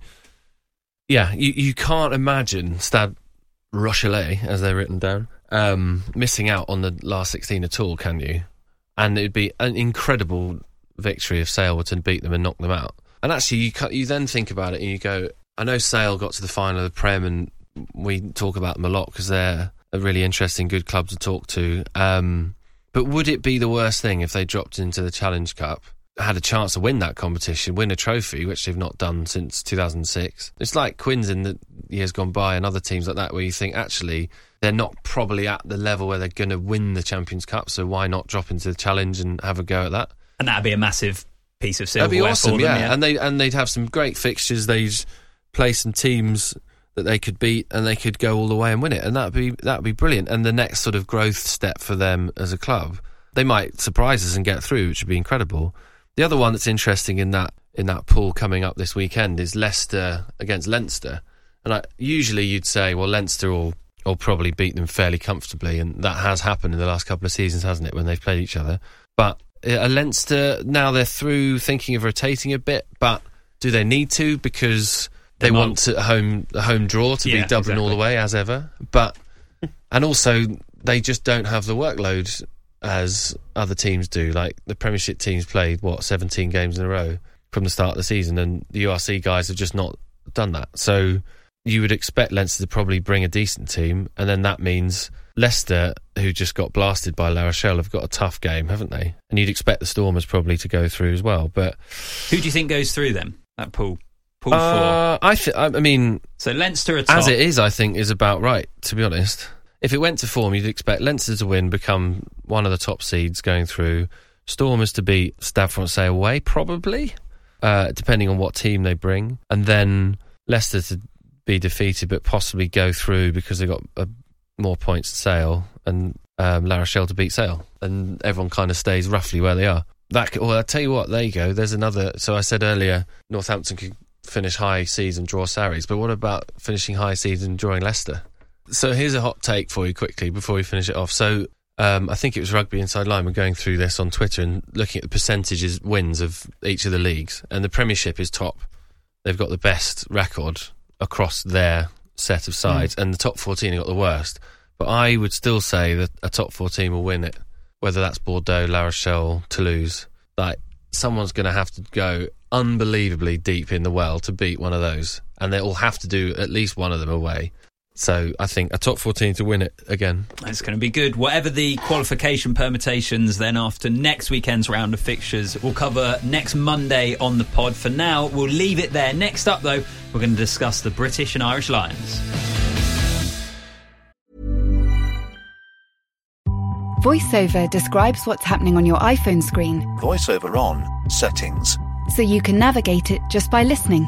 Speaker 3: yeah, you, you can't imagine Stade Rochelais, as they're written down, um, missing out on the last 16 at all, can you? And it'd be an incredible victory if Sale were to beat them and knock them out. And actually, you, you then think about it and you go, I know Sale got to the final of the Prem, and we talk about them a lot because they're a really interesting, good club to talk to. Um, but would it be the worst thing if they dropped into the Challenge Cup, had a chance to win that competition, win a trophy, which they've not done since 2006? It's like Quins in the years gone by and other teams like that, where you think actually they're not probably at the level where they're going to win the Champions Cup, so why not drop into the Challenge and have a go at that?
Speaker 1: And that'd be a massive piece of
Speaker 3: That'd
Speaker 1: silverware
Speaker 3: be awesome,
Speaker 1: for them.
Speaker 3: yeah. And they and they'd have some great fixtures. They'd play some teams that they could beat, and they could go all the way and win it, and that'd be that'd be brilliant. And the next sort of growth step for them as a club, they might surprise us and get through, which would be incredible. The other one that's interesting in that in that pool coming up this weekend is Leicester against Leinster, and I, usually you'd say, well, Leinster will will probably beat them fairly comfortably, and that has happened in the last couple of seasons, hasn't it, when they've played each other? But uh, Leinster now they're through thinking of rotating a bit, but do they need to because they,
Speaker 1: They
Speaker 3: want a home a home draw to
Speaker 1: Yeah,
Speaker 3: be Dublin all the way as ever? But and also they just don't have the workload as other teams do. Like the Premiership teams played what 17 games in a row from the start of the season, and the URC guys have just not done that. So you would expect Leinster to probably bring a decent team, and then that means Leicester, who just got blasted by La Rochelle, have got a tough game, haven't they? And you'd expect the Stormers probably to go through as well. But
Speaker 1: Who do you think goes through them? That pool, pool
Speaker 3: uh, I, th- I mean.
Speaker 1: So Leinster
Speaker 3: as it is, I think is about right. To be honest, if it went to form, you'd expect Leinster to win, become one of the top seeds going through. Stormers to beat Stade Francais away, probably, uh, depending on what team they bring, and then Leicester to be defeated, but possibly go through because they got uh, more points to Sale, and um, La Rochelle to beat Sale, and everyone kind of stays roughly where they are. That well, I tell you what, there you go. There's another. So I said earlier, Northampton could finish high seeds and draw Sarries, but what about finishing high seeds and drawing Leicester? So here's a hot take for you quickly before we finish it off. So um, I think it was Rugby Inside Line. We're going through this on Twitter and looking at the percentages wins of each of the leagues, and the Premiership is top. They've got the best record across their set of sides, mm. and the top 14 got the worst. But I would still say that a top 14 will win it, whether that's Bordeaux, La Rochelle, Toulouse. Like someone's going to have to go unbelievably deep in the well to beat one of those, and they will have to do at least one of them away. So I think a top 14 to win it again.
Speaker 1: It's going to be good. Whatever the qualification permutations, then after next weekend's round of fixtures, we'll cover next Monday on the pod. For now, we'll leave it there. Next up, though, we're going to discuss the British and Irish Lions.
Speaker 4: VoiceOver describes what's happening on your iPhone screen
Speaker 5: VoiceOver on. Settings.
Speaker 4: so you can navigate it just by listening.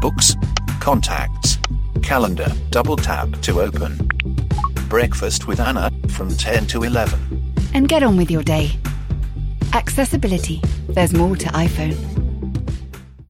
Speaker 5: Books. Contacts. Calendar. Double tap to open. Breakfast with Anna from 10 to 11.
Speaker 4: And get on with your day. Accessibility. There's more to iPhone.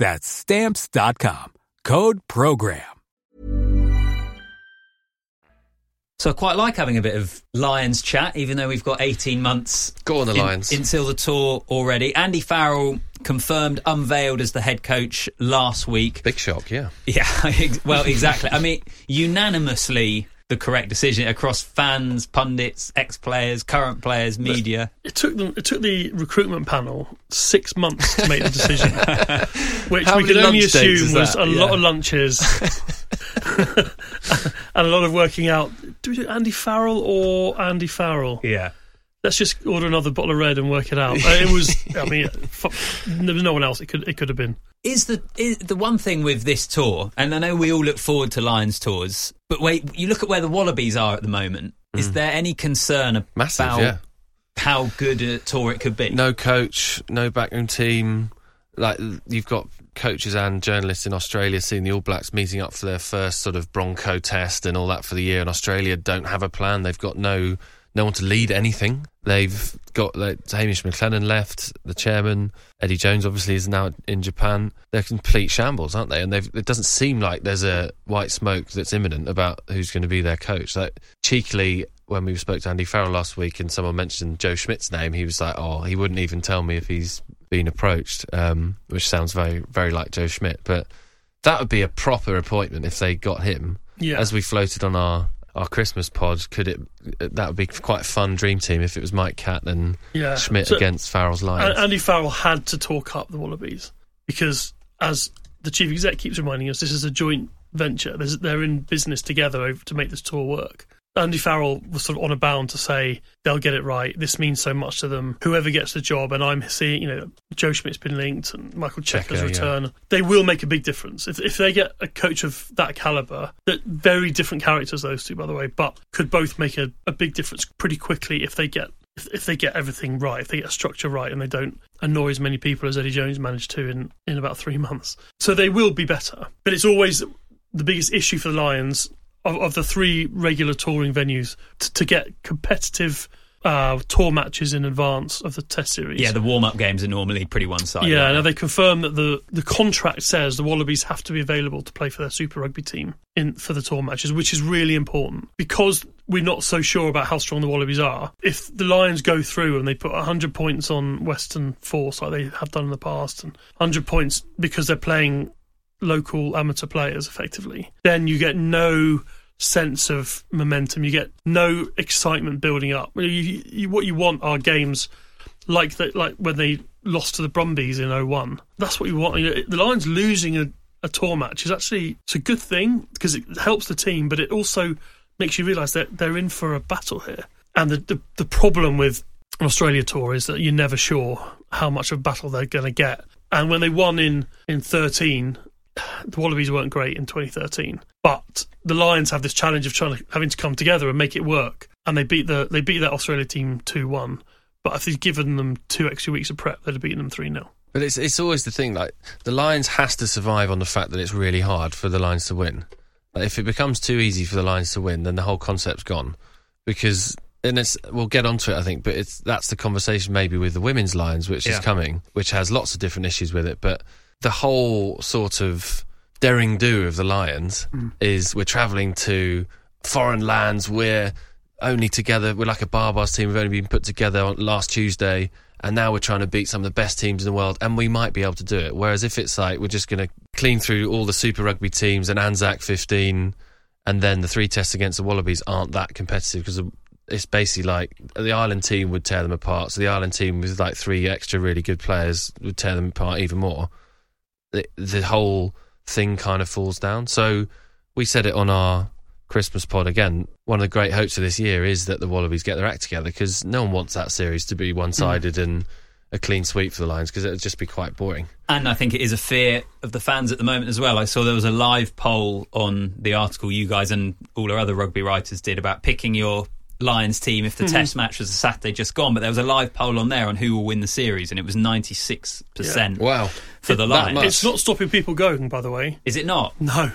Speaker 6: That's Stamps.com. Code PROGRAM.
Speaker 1: So I quite like having a bit of Lions chat, even though we've got 18 months
Speaker 3: Go on the
Speaker 1: in-
Speaker 3: Lions.
Speaker 1: until the tour already. Andy Farrell confirmed, unveiled as the head coach last week.
Speaker 3: Big shock, yeah.
Speaker 1: Yeah, well, exactly. I mean, unanimously the correct decision across fans, pundits, ex-players, current players, media.
Speaker 2: It took them. It took the recruitment panel six months to make the decision, which
Speaker 3: How
Speaker 2: we could only
Speaker 3: lunch dates is
Speaker 2: assume was a lot of lunches and a lot of working out. Do we do Andy Farrell or Andy Farrell?
Speaker 1: Yeah.
Speaker 2: Let's just order another bottle of red and work it out. Uh, It was. I mean, f- there was no one else. It could. It could have been.
Speaker 1: Is the is the one thing with this tour, and I know we all look forward to Lions tours, but wait, you look at where the Wallabies are at the moment. Is there any concern
Speaker 3: Mm. Massive,
Speaker 1: about
Speaker 3: yeah.
Speaker 1: how good a tour it could be?
Speaker 3: No coach, no backroom team. Like you've got coaches and journalists in Australia seeing the All Blacks meeting up for their first sort of Bronco test and all that for the year. And Australia don't have a plan. They've got no no one to lead anything. They've got like, Hamish McLennan left, the chairman. Eddie Jones obviously is now in Japan. They're complete shambles, aren't they? And they've, it doesn't seem like there's a white smoke that's imminent about who's going to be their coach. Like cheekily, when we spoke to Andy Farrell last week and someone mentioned Joe Schmidt's name, he was like, "Oh, he wouldn't even tell me if he's been approached, um, which sounds very very like Joe Schmidt. But that would be a proper appointment if they got him.
Speaker 2: Yeah.
Speaker 3: As we floated on our our Christmas pod, could it? That would be quite a fun dream team if it was Mike Catt and
Speaker 2: Yeah.
Speaker 3: Schmidt
Speaker 2: So-
Speaker 3: against Farrell's Lions.
Speaker 2: Andy Farrell had to talk up the Wallabies because, as the chief exec keeps reminding us, this is a joint venture. They're in business together to make this tour work. Andy Farrell was sort of on a bound to say they'll get it right. This means so much to them. Whoever gets the job, and I'm seeing, you know, Joe Schmidt's been linked and Michael Cheika's
Speaker 3: Checker, yeah.
Speaker 2: return. They will make a big difference if if they get a coach of that caliber. That very different characters, those two, by the way, but could both make a, a big difference pretty quickly if they get if, if they get everything right, if they get a structure right, and they don't annoy as many people as Eddie Jones managed to in, in about three months. So they will be better. But it's always the biggest issue for the Lions of, of the three regular touring venues to, to get competitive uh, tour matches in advance of the Test series.
Speaker 1: Yeah, the warm up games are normally pretty one sided.
Speaker 2: Yeah, now they confirm that the, the contract says the Wallabies have to be available to play for their Super Rugby team in for the tour matches, which is really important because we're not so sure about how strong the Wallabies are. If the Lions go through and they put 100 points on Western Force like they have done in the past, and 100 points because they're playing local amateur players effectively, then you get no sense of momentum. You get no excitement building up. You, you, what you want are games like that, like when they lost to the Brumbies in 01. That's what you want. You know, the Lions losing a, a tour match is actually it's a good thing because it helps the team, but it also makes you realise that they're in for a battle here. And the, the the problem with an Australia tour is that you're never sure how much of a battle they're going to get. And when they won in in 13, the Wallabies weren't great in 2013, but the Lions have this challenge of trying to having to come together and make it work. And they beat the they beat that Australia team two one. But if they'd given them two extra weeks of prep, they'd have beaten them three 0
Speaker 3: But it's it's always the thing. Like the Lions has to survive on the fact that it's really hard for the Lions to win. Like, if it becomes too easy for the Lions to win, then the whole concept's gone. Because and it's we'll get onto it, I think. But it's that's the conversation maybe with the women's Lions, which is coming, which has lots of different issues with it. But the whole sort of daring do of the Lions mm. is we're travelling to foreign lands. We're only together. We're like a Barbars team. We've only been put together on last Tuesday, and now we're trying to beat some of the best teams in the world, and we might be able to do it. Whereas if it's like we're just going to clean through all the Super Rugby teams and Anzac 15, and then the three tests against the Wallabies aren't that competitive because it's basically like the Ireland team would tear them apart. So the Ireland team with like three extra really good players would tear them apart even more. The, the whole thing kind of falls down. So we said it on our Christmas pod again. One of the great hopes of this year is that the Wallabies get their act together because no one wants that series to be one sided and a clean sweep for the Lions because it would just be quite boring.
Speaker 1: And I think it is a fear of the fans at the moment as well. I saw there was a live poll on the article you guys and all our other rugby writers did about picking your Lions team if the hmm. test match was a Saturday just gone. But there was a live poll on there on who will win the series, and it was 96%
Speaker 3: Wow.
Speaker 1: for the
Speaker 3: That
Speaker 1: Lions.
Speaker 2: It's not stopping people going, by the way.
Speaker 1: Is it not?
Speaker 2: No,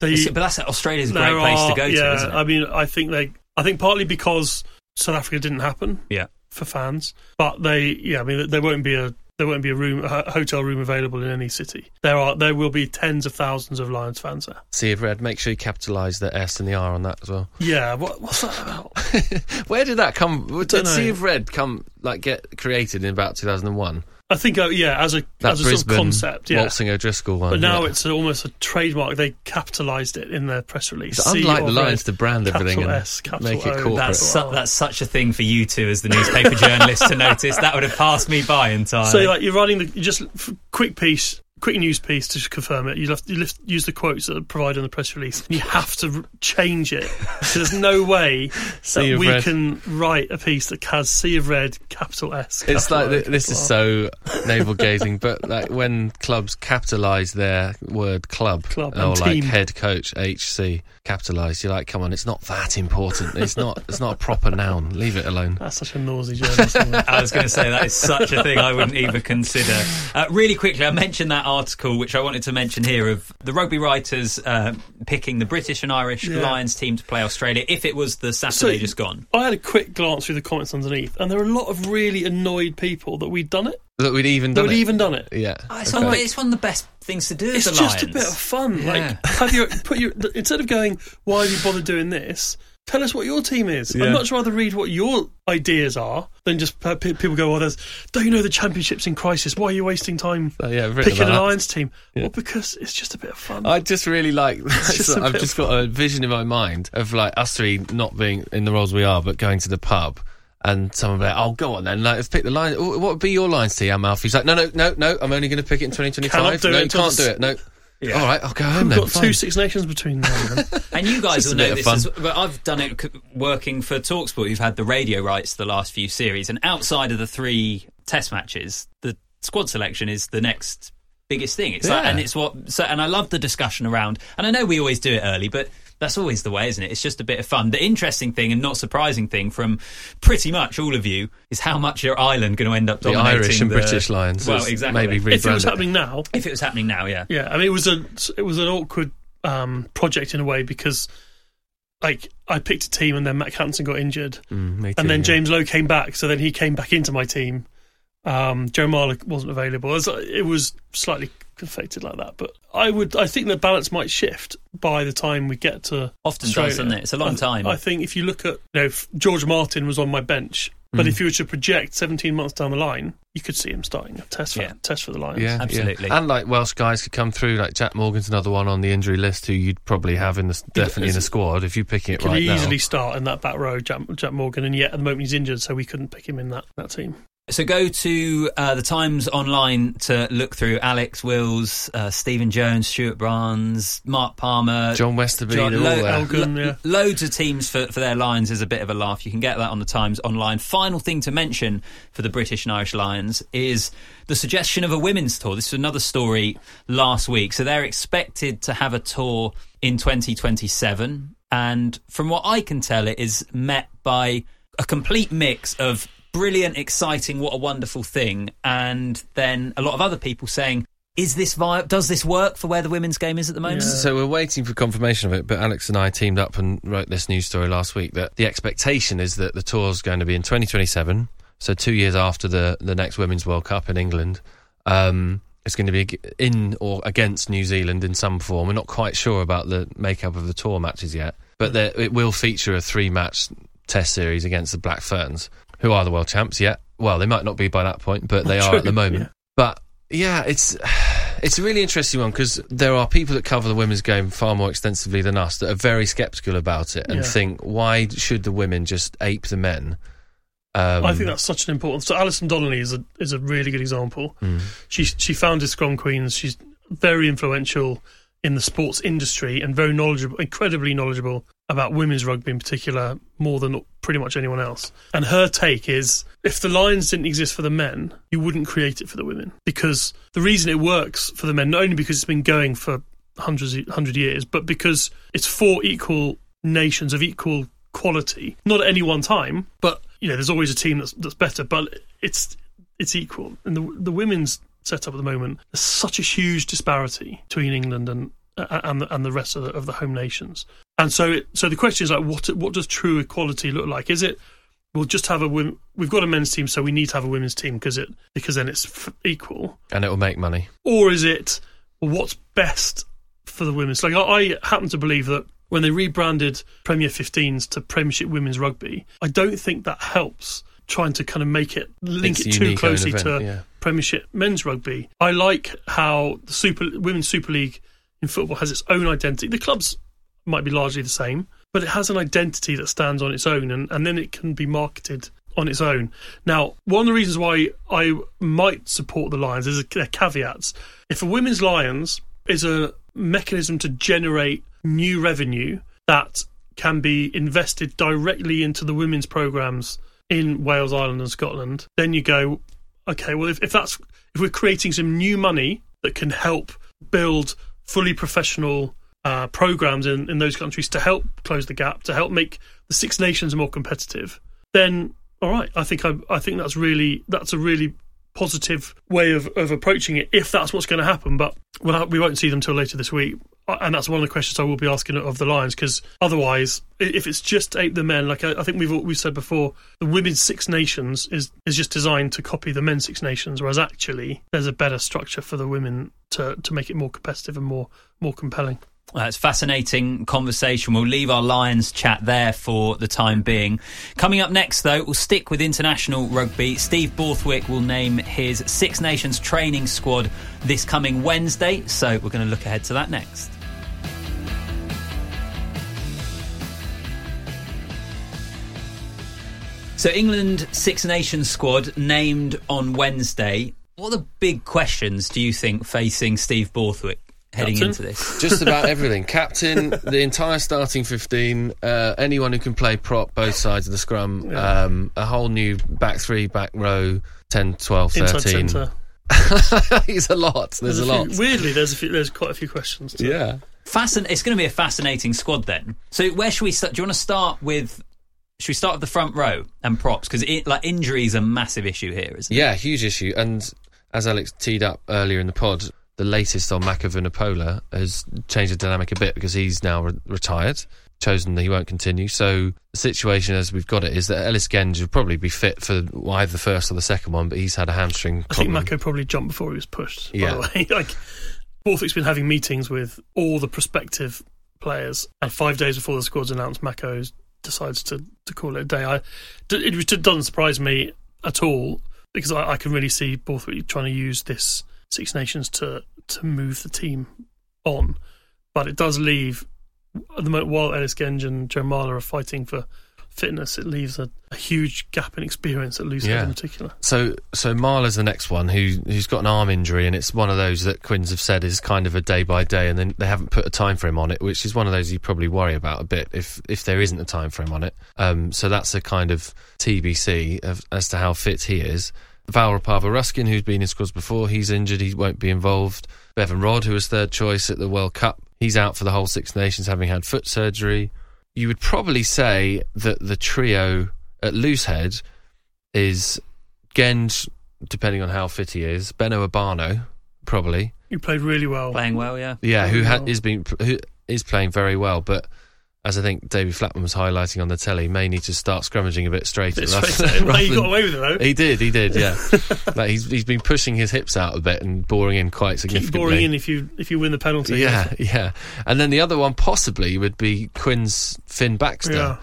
Speaker 2: they.
Speaker 1: It's- but that's Australia's a great
Speaker 2: there
Speaker 1: place
Speaker 2: are-
Speaker 1: to go
Speaker 2: yeah,
Speaker 1: to, isn't it?
Speaker 2: I mean, I think they. I think partly because South Africa didn't happen
Speaker 1: yeah.
Speaker 2: for fans, but they. Yeah, I mean, there won't be a. There won't be a room, a hotel room available in any city. There are, there will be tens of thousands of Lions fans there.
Speaker 3: Sea of Red, make sure you capitalise the S and the R on that as well.
Speaker 2: Yeah, what, what's that about?
Speaker 3: Where did that come? Did. Sea of Red come like get created in about two thousand and one?
Speaker 2: I think, uh, yeah, as a
Speaker 3: That
Speaker 2: as a
Speaker 3: Brisbane
Speaker 2: sort of concept, yeah.
Speaker 3: Waltzing O'Driscoll one.
Speaker 2: But now
Speaker 3: yeah.
Speaker 2: it's almost a trademark. They capitalised it in their press release.
Speaker 3: It's unlike the Lions to brand everything
Speaker 2: capital
Speaker 3: and
Speaker 2: S,
Speaker 3: make it corporate.
Speaker 1: That's, su- that's such a thing for you two as the newspaper journalist to notice. That would have passed me by entirely.
Speaker 2: So, like, you're writing the just f- quick piece, quick news piece to confirm it. You have to lift, use the quotes that are provided in the press release. You have to change it. So there's no way
Speaker 3: Sea
Speaker 2: that we
Speaker 3: red.
Speaker 2: can write a piece that has sea of red, capital S.
Speaker 3: It's like
Speaker 2: O,
Speaker 3: this is
Speaker 2: capital
Speaker 3: so navel gazing, but like when clubs capitalise their word club,
Speaker 2: Club
Speaker 3: or
Speaker 2: and
Speaker 3: like
Speaker 2: team.
Speaker 3: head coach HC capitalised, you're like, come on, it's not that important. It's not. It's not a proper noun. Leave it alone.
Speaker 2: That's such a noisy journalist.
Speaker 1: I was going to say that is such a thing I wouldn't even consider. Uh, really quickly, I mentioned that article which I wanted to mention here of the rugby writers uh, picking the British and Irish
Speaker 2: Yeah.
Speaker 1: Lions team to play Australia if it was the Saturday
Speaker 2: So-
Speaker 1: just gone.
Speaker 2: I had a quick glance through the comments underneath, and there were a lot of really annoyed people that we'd done it.
Speaker 3: that we'd even
Speaker 2: That
Speaker 3: done
Speaker 2: we'd
Speaker 3: it.
Speaker 2: even done it.
Speaker 3: yeah.
Speaker 1: Oh, it's,
Speaker 3: Okay.
Speaker 1: one, it's one of the best things to do.
Speaker 2: It's
Speaker 1: as a
Speaker 2: just a bit of fun.
Speaker 1: Yeah.
Speaker 2: Like have your put your instead of going, why have you bothered doing this? Tell us what your team is.
Speaker 3: Yeah.
Speaker 2: I'd much rather read what your ideas are than just pe- people go, "Oh, there's don't you know the championship's in crisis? Why are you wasting time
Speaker 3: So, yeah,
Speaker 2: picking an. Lions team?"
Speaker 3: Yeah.
Speaker 2: Well, because it's just a bit of fun.
Speaker 3: I just really like.
Speaker 2: just
Speaker 3: I've just got a vision in my mind of like us three not being in the roles we are, but going to the pub. And someone be like, "Oh, go on then. Like, let's pick the line. What would be your lines to Jan He's like, "No, no, no, no. I'm only going to pick it in 2025.
Speaker 2: Cannot do
Speaker 3: no,
Speaker 2: it
Speaker 3: you can't do it. No.
Speaker 2: Yeah.
Speaker 3: All right, I'll go home
Speaker 2: We've
Speaker 3: then.
Speaker 2: got
Speaker 3: fine.
Speaker 2: two Six Nations between now and then.
Speaker 1: And you guys will know
Speaker 3: bit
Speaker 1: this,
Speaker 3: fun.
Speaker 1: as, but I've done it c- working for Talksport. You've had the radio rights the last few series, and outside of the three Test matches, the squad selection is the next biggest thing. It's like,
Speaker 3: Yeah.
Speaker 1: and it's what. So, and I love the discussion around. And I know we always do it early, but that's always the way, isn't it? It's just a bit of fun. The interesting thing and not surprising thing from pretty much all of you is how much your island going to end up
Speaker 3: the
Speaker 1: dominating
Speaker 3: Irish and
Speaker 1: the-
Speaker 3: British Lions.
Speaker 1: Well, exactly.
Speaker 3: Maybe
Speaker 2: if it was happening now,
Speaker 1: if it was happening now, yeah.
Speaker 2: yeah. I mean, it was a it was an awkward um, project in a way because, like, I picked a team and then Mack Hansen got injured,
Speaker 3: Mm, too,
Speaker 2: and then
Speaker 3: yeah.
Speaker 2: James Lowe came back, so then he came back into my team. Um, Joe Marler wasn't available. It was, it was slightly conflicted like that, but I would I think the balance might shift by the time we get to
Speaker 1: Often
Speaker 2: Australia.
Speaker 1: does, doesn't it? It's a long
Speaker 2: I-
Speaker 1: time.
Speaker 2: I think if you look at you know if George Martin was on my bench, but mm. if you were to project 17 months down the line, you could see him starting a test for,
Speaker 1: Yeah.
Speaker 2: test for the Lions.
Speaker 3: Yeah,
Speaker 1: Absolutely.
Speaker 3: Yeah. And like Welsh guys could come through. Like Jack Morgan's another one on the injury list who you'd probably have in the definitely in the squad if you're picking it
Speaker 2: Could
Speaker 3: right
Speaker 2: easily
Speaker 3: now.
Speaker 2: start in that back row, Jack, Jack Morgan, and yet at the moment he's injured, so we couldn't pick him in that, that team.
Speaker 1: So go to uh, the Times online to look through Alex Wills, uh, Stephen Jones, Stuart Barnes, Mark Palmer,
Speaker 3: John Westerby,
Speaker 1: John-
Speaker 3: they're all
Speaker 1: lo-
Speaker 2: Elgin, yeah.
Speaker 1: loads of teams for, for their Lions is a bit of a laugh. You can get that on the Times online. Final thing to mention for the British and Irish Lions is the suggestion of a women's tour. This is another story last week. So they're expected to have a tour in 2027. And from what I can tell, it is met by a complete mix of brilliant, exciting, what a wonderful thing, and then a lot of other people saying, is this vi- does this work for where the women's game is at the moment?
Speaker 3: So we're waiting for confirmation of it, but Alex and I teamed up and wrote this news story last week that the expectation is that the tour's going to be in 2027, so two years after the, the next Women's World Cup in England. Um, it's going to be in or against New Zealand in some form. We're not quite sure about the makeup of the tour matches yet, but there, it will feature a three match test series against the Black Ferns, who are the world champs yet. Well, they might not be by that point, but they are at the moment.
Speaker 2: yeah.
Speaker 3: But yeah, it's it's a really interesting one because there are people that cover the women's game far more extensively than us that are very sceptical about it and
Speaker 2: Yeah.
Speaker 3: think why should the women just ape the men? Um,
Speaker 2: I think that's such an important. So Alison Donnelly is a is a really good example.
Speaker 3: Hmm.
Speaker 2: She she founded Scrum Queens. She's very influential in the sports industry and very knowledgeable, incredibly knowledgeable about women's rugby in particular, more than pretty much anyone else. And her take is, if the Lions didn't exist for the men, you wouldn't create it for the women because the reason it works for the men, not only because it's been going for hundreds hundred years, but because it's four equal nations of equal quality, not at any one time, but you know, there's always a team that's that's better, but it's it's equal. And the the women's setup at the moment, there's such a huge disparity between England and Uh, uh, and the, and the rest of the, of the home nations. And so it, so the question is like, what what does true equality look like? Is it we'll just have a we've got a men's team, so we need to have a women's team because it because then it's f- equal,
Speaker 3: and it will make money.
Speaker 2: or is it what's best for the women's? Like I, I happen to believe that when they rebranded Premier 15s to Premiership Women's Rugby, I don't think that helps trying to kind of make it link
Speaker 3: It's
Speaker 2: it too closely
Speaker 3: event,
Speaker 2: to
Speaker 3: yeah.
Speaker 2: Premiership Men's Rugby. I like how the Super Women's Super League in football has its own identity. The clubs might be largely the same, but it has an identity that stands on its own, and, and then it can be marketed on its own. Now, one of the reasons why I might support the Lions is a caveats. If a women's Lions is a mechanism to generate new revenue that can be invested directly into the women's programs in Wales, Ireland, and Scotland, then you go, okay, well, if, if that's if we're creating some new money that can help build fully professional uh, programs in, in those countries to help close the gap, to help make the Six Nations more competitive, then all right, I think I, I think that's really that's a really positive way of, of approaching it if that's what's going to happen. But we'll we won't see them till later this week. Uh, and that's one of the questions I will be asking of the Lions because otherwise, if it's just eight the men, like I, I think we've we've said before, the women's Six Nations is is just designed to copy the men's Six Nations, whereas actually there's a better structure for the women to to make it more competitive and more more compelling.
Speaker 1: Uh, it's fascinating conversation. We'll leave our Lions chat there for the time being. Coming up next, though, we'll stick with international rugby. Steve Borthwick will name his Six Nations training squad this coming Wednesday, so we're going to look ahead to that next. So, England Six Nations squad named on Wednesday. What are the big questions do you think facing Steve Borthwick heading
Speaker 2: Captain?
Speaker 1: into this?
Speaker 3: Just about everything. Captain, the entire starting 15, uh, anyone who can play prop, both sides of the scrum, um, a whole new back three, back row, 10, 12, 13.
Speaker 2: centre.
Speaker 3: He's a lot. There's, a
Speaker 2: few-
Speaker 3: lot.
Speaker 2: Weirdly, there's a few, there's quite a few questions. To
Speaker 3: Yeah.
Speaker 1: Fascin- it's going to be a fascinating squad then. So where should we start? Do you want to start with? Should we start with the front row and props because like injury is a massive issue here, isn't it?
Speaker 3: Yeah, huge issue. And as Alex teed up earlier in the pod, the latest on Mako Vunipola has changed the dynamic a bit because he's now re- retired, chosen that he won't continue. So the situation as we've got it is that Ellis Genge will probably be fit for either the first or the second one, but he's had a hamstring
Speaker 2: I think. Mako probably jumped before he was pushed.
Speaker 3: Yeah.
Speaker 2: By the way, like Borthwick's been having meetings with all the prospective players, and five days before the squad's announced, Mako decides to, to call it a day. I, it just doesn't surprise me at all because I, I can really see Borthwick trying to use this Six Nations to to move the team on, but it does leave at the moment while Ellis Genge and Joe Marler are fighting for fitness, it leaves a, a huge gap in experience at Loosehead
Speaker 3: Yeah.
Speaker 2: in particular.
Speaker 3: So, so Marler's the next one who who's got an arm injury, and it's one of those that Quins have said is kind of a day by day, and then they haven't put a time frame on it, which is one of those you probably worry about a bit if if there isn't a time frame on it. Um, so that's a kind of TBC of, as to how fit he is. Val Rapava Ruskin, who's been in squads before, he's injured, he won't be involved. Bevan Rodd, who was third choice at the World Cup, he's out for the whole Six Nations, having had foot surgery. You would probably say that the trio at Loosehead is Genge, depending on how fit he is, Beno Obano, probably.
Speaker 2: He played really well.
Speaker 1: Playing well, yeah.
Speaker 3: Yeah, who
Speaker 2: Very
Speaker 3: ha-
Speaker 2: well.
Speaker 3: is been who is playing very well, but as I think David Flatman was highlighting on the telly, may need to start scrummaging a bit straighter.
Speaker 2: Straight- well, he got away with it though.
Speaker 3: He did, he did, yeah. like he's he's been pushing his hips out a bit and boring in quite
Speaker 2: Keep
Speaker 3: significantly.
Speaker 2: boring in if you if you win the penalty.
Speaker 3: yeah, yeah. And then the other one possibly would be Quins Fin Baxter,
Speaker 2: Yeah.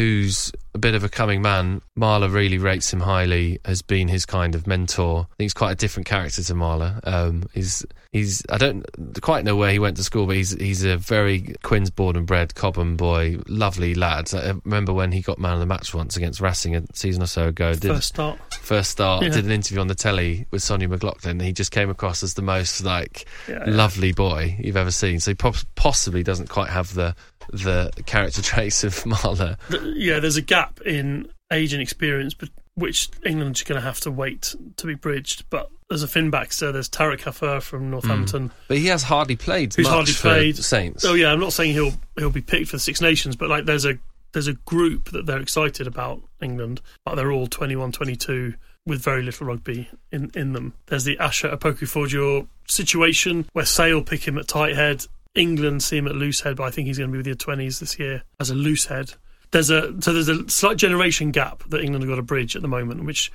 Speaker 3: Who's a bit of a coming man. Marler really rates him highly, has been his kind of mentor. I think he's quite a different character to Marler. Um, he's he's I don't quite know where he went to school, but he's he's a very Quins born and bred Cobham boy, lovely lad. I remember when he got man of the match once against Racing a season or so ago. Did,
Speaker 2: First start.
Speaker 3: first start,
Speaker 2: Yeah.
Speaker 3: did an interview on the telly with Sonja McLaughlan. He just came across as the most like
Speaker 2: Yeah, yeah.
Speaker 3: lovely boy you've ever seen. So he possibly doesn't quite have the the character traits of
Speaker 2: Marler. Yeah, there's a gap in age and experience, but which England's going to have to wait to be bridged. But there's a Fin Baxter, there's Tarek Haffar from hmm. Northampton.
Speaker 3: But he has hardly played
Speaker 2: Who's
Speaker 3: much
Speaker 2: hardly
Speaker 3: for
Speaker 2: played.
Speaker 3: Saints.
Speaker 2: Oh yeah, I'm not saying he'll he'll be picked for the Six Nations, but like there's a there's a group that they're excited about England, but they're all 21, 22 with very little rugby in, in them. There's the Asher Opoku-Fordjour situation where Sale pick him at tight head. England see him at loose head, but I think he's going to be with the 20s this year as a loose head. There's a so there's a slight generation gap that England have got to bridge at the moment, which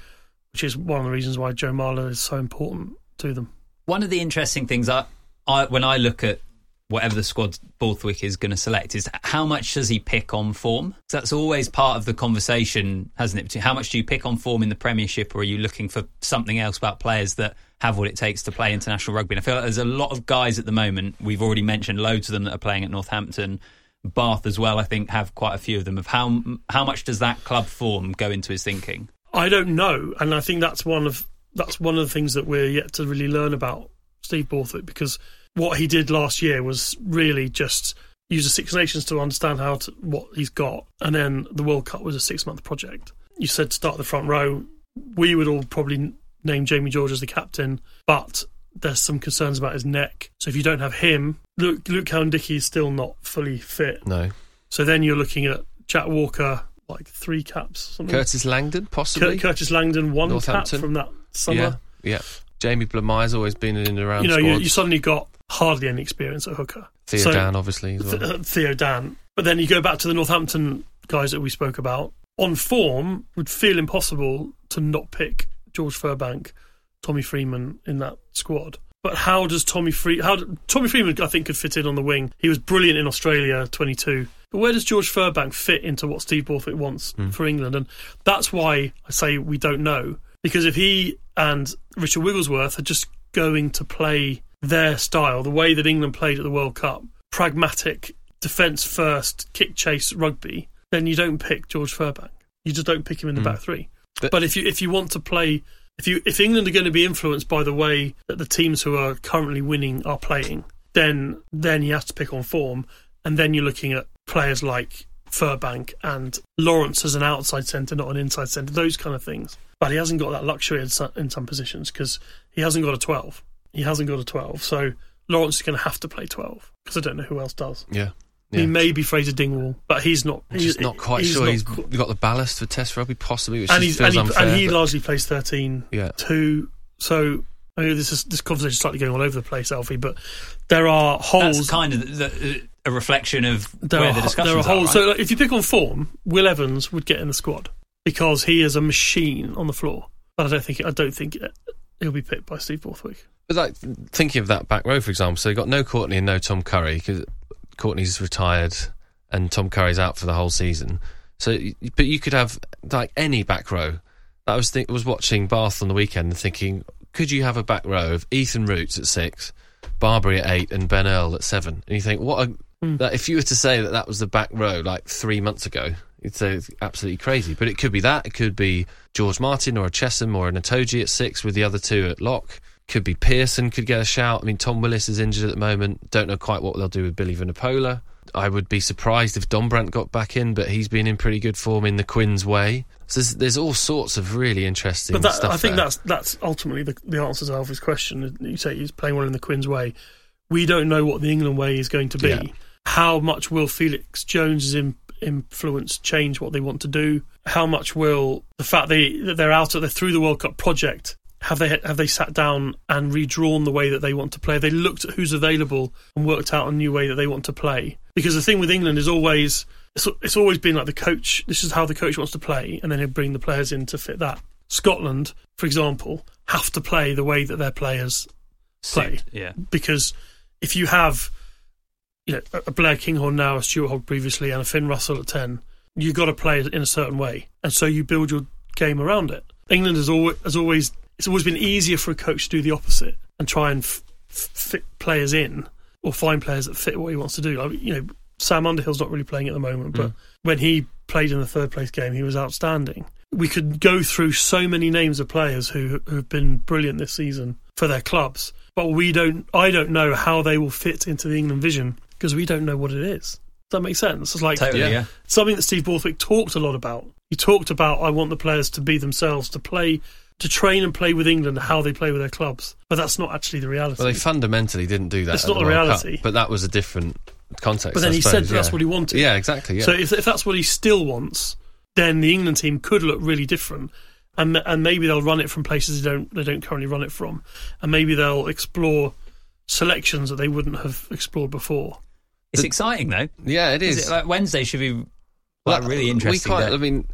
Speaker 2: which is one of the reasons why Joe Marler is so important to them.
Speaker 1: One of the interesting things I, I when I look at whatever the squad Borthwick is going to select is how much does he pick on form? 'Cause that's always part of the conversation, hasn't it? How much do you pick on form in the Premiership, or are you looking for something else about players that have what it takes to play international rugby? And I feel like there's a lot of guys at the moment. We've already mentioned loads of them that are playing at Northampton. Bath as well, I think, have quite a few of them. Of how how much does that club form go into his thinking?
Speaker 2: I don't know, and I think that's one of that's one of the things that we're yet to really learn about Steve Borthwick because what he did last year was really just use the Six Nations to understand how to, what he's got, and then the World Cup was a six month project. You said start the front row. We would all probably name Jamie George as the captain, but there's some concerns about his neck. So if you don't have him, Luke, Luke Cowan-Dickie is still not fully fit.
Speaker 3: No.
Speaker 2: So then you're looking at Jack Walker, like three caps, something.
Speaker 3: Curtis Langdon, possibly.
Speaker 2: Cur- Curtis Langdon, one cap from that summer.
Speaker 3: yeah, yeah. Jamie Blamire's always been in and around
Speaker 2: you know, you, you suddenly got hardly any experience at hooker.
Speaker 3: Theo
Speaker 2: So-
Speaker 3: Dan, obviously. As well.
Speaker 2: Th- uh, Theo Dan. But then you go back to the Northampton guys that we spoke about. On form, would feel impossible to not pick George Furbank, Tommy Freeman in that squad. But how does Tommy Free? How Tommy Freeman? I think could fit in on the wing. He was brilliant in Australia, twenty two. But where does George Furbank fit into what Steve Borthwick wants hmm. for England? And that's why I say we don't know. Because if he and Richard Wigglesworth are just going to play their style, the way that England played at the World Cup, pragmatic, defence first, kick chase rugby, then you don't pick George Furbank. You just don't pick him in the hmm. back three. But,
Speaker 3: But-
Speaker 2: if you if you want to play, if you if England are going to be influenced by the way that the teams who are currently winning are playing, then then he has to pick on form, and then you're looking at players like Furbank and Lawrence as an outside centre, not an inside centre, those kind of things. But he hasn't got that luxury in some, in some positions because he hasn't got a 12. He hasn't got a 12. So Lawrence is going to have to play 12 because I don't know who else does.
Speaker 3: yeah.
Speaker 2: He may be Fraser Dingwall, but he's not.
Speaker 3: I'm
Speaker 2: he's
Speaker 3: just not quite sure
Speaker 2: not
Speaker 3: he's
Speaker 2: qu-
Speaker 3: got the ballast for Test rugby, possibly, which
Speaker 2: and
Speaker 3: just
Speaker 2: he's and
Speaker 3: feels
Speaker 2: he,
Speaker 3: unfair.
Speaker 2: and he
Speaker 3: but-
Speaker 2: largely plays 13
Speaker 3: yeah.
Speaker 2: two. So I know this is this conversation is slightly going all over the place, Alfie, but there are holes.
Speaker 1: That's kind of the, the, a reflection of
Speaker 2: there
Speaker 1: where
Speaker 2: are,
Speaker 1: the
Speaker 2: ho-
Speaker 1: discussions
Speaker 2: there are holes.
Speaker 1: right?
Speaker 2: So like, if you pick on form, Will Evans would get in the squad because he is a machine on the floor. But I don't think I don't think he'll be picked by Steve Borthwick.
Speaker 3: But like thinking of that back row, for example, so you got no Courtney and no Tom Curry because Courtney's retired and Tom Curry's out for the whole season. So, but you could have like any back row. I was think, was watching Bath on the weekend and thinking, could you have a back row of Ethan Roots at six, Barbeary at eight, and Ben Earl at seven? And you think, what? A,
Speaker 2: hmm.
Speaker 3: that if you were to say that that was the back row like three months ago, you'd say it's absolutely crazy. But it could be that. It could be George Martin or a Chessum or an Itoje at six with the other two at lock. Could be Pearson could get a shout. I mean, Tom Willis is injured at the moment. Don't know quite what they'll do with Billy Vunipola. I would be surprised if Dombrandt got back in, but he's been in pretty good form in the Quins way. So there's, there's all sorts of really interesting
Speaker 2: But that,
Speaker 3: stuff.
Speaker 2: I think
Speaker 3: there.
Speaker 2: that's that's ultimately the, the answer to Alfie's question. You say he's playing well in the Quins way. We don't know what the England way is going to be.
Speaker 3: Yeah.
Speaker 2: How much will Felix Jones's in, influence change what they want to do? How much will the fact they that they're out at the through the World Cup project have they have they sat down and redrawn the way that they want to play? Have they looked at who's available and worked out a new way that they want to play? Because the thing with England is always it's, it's always been like the coach. This is how the coach wants to play, and then he'll bring the players in to fit that. Scotland, for example, have to play the way that their players play
Speaker 1: Suit, yeah.
Speaker 2: because if you have you know a Blair Kinghorn now, a Stuart Hogg previously, and a Finn Russell at ten, you've got to play it in a certain way, and so you build your game around it. England has always, has always it's always been easier for a coach to do the opposite and try and f- f- fit players in or find players that fit what he wants to do. Like, you know, Sam Underhill's not really playing at the moment, but mm. when he played in the third place game, he was outstanding. We could go through so many names of players who who have been brilliant this season for their clubs, but we don't. I don't know how they will fit into the England vision because we don't know what it is. Does that make sense? It's like
Speaker 1: Totally,
Speaker 3: Yeah.
Speaker 1: yeah.
Speaker 2: something that Steve Borthwick talked a lot about. He talked about I want the players to be themselves, to play, to train and play with England how they play with their clubs. But that's not actually the reality.
Speaker 3: Well, they fundamentally didn't do that.
Speaker 2: It's not
Speaker 3: the
Speaker 2: the
Speaker 3: World Cup,
Speaker 2: reality.
Speaker 3: but that was a different context.
Speaker 2: but then
Speaker 3: I
Speaker 2: he said
Speaker 3: suppose,
Speaker 2: that's what he wanted.
Speaker 3: Yeah, exactly. Yeah.
Speaker 2: So if, if that's what he still wants, then the England team could look really different, and and maybe they'll run it from places they don't they don't currently run it from, and maybe they'll explore selections that they wouldn't have explored before.
Speaker 1: It's exciting though.
Speaker 3: yeah, it is.
Speaker 1: Is it like Wednesday should be like
Speaker 3: Well,
Speaker 1: really interesting?
Speaker 3: We quite,
Speaker 1: day.
Speaker 3: I mean,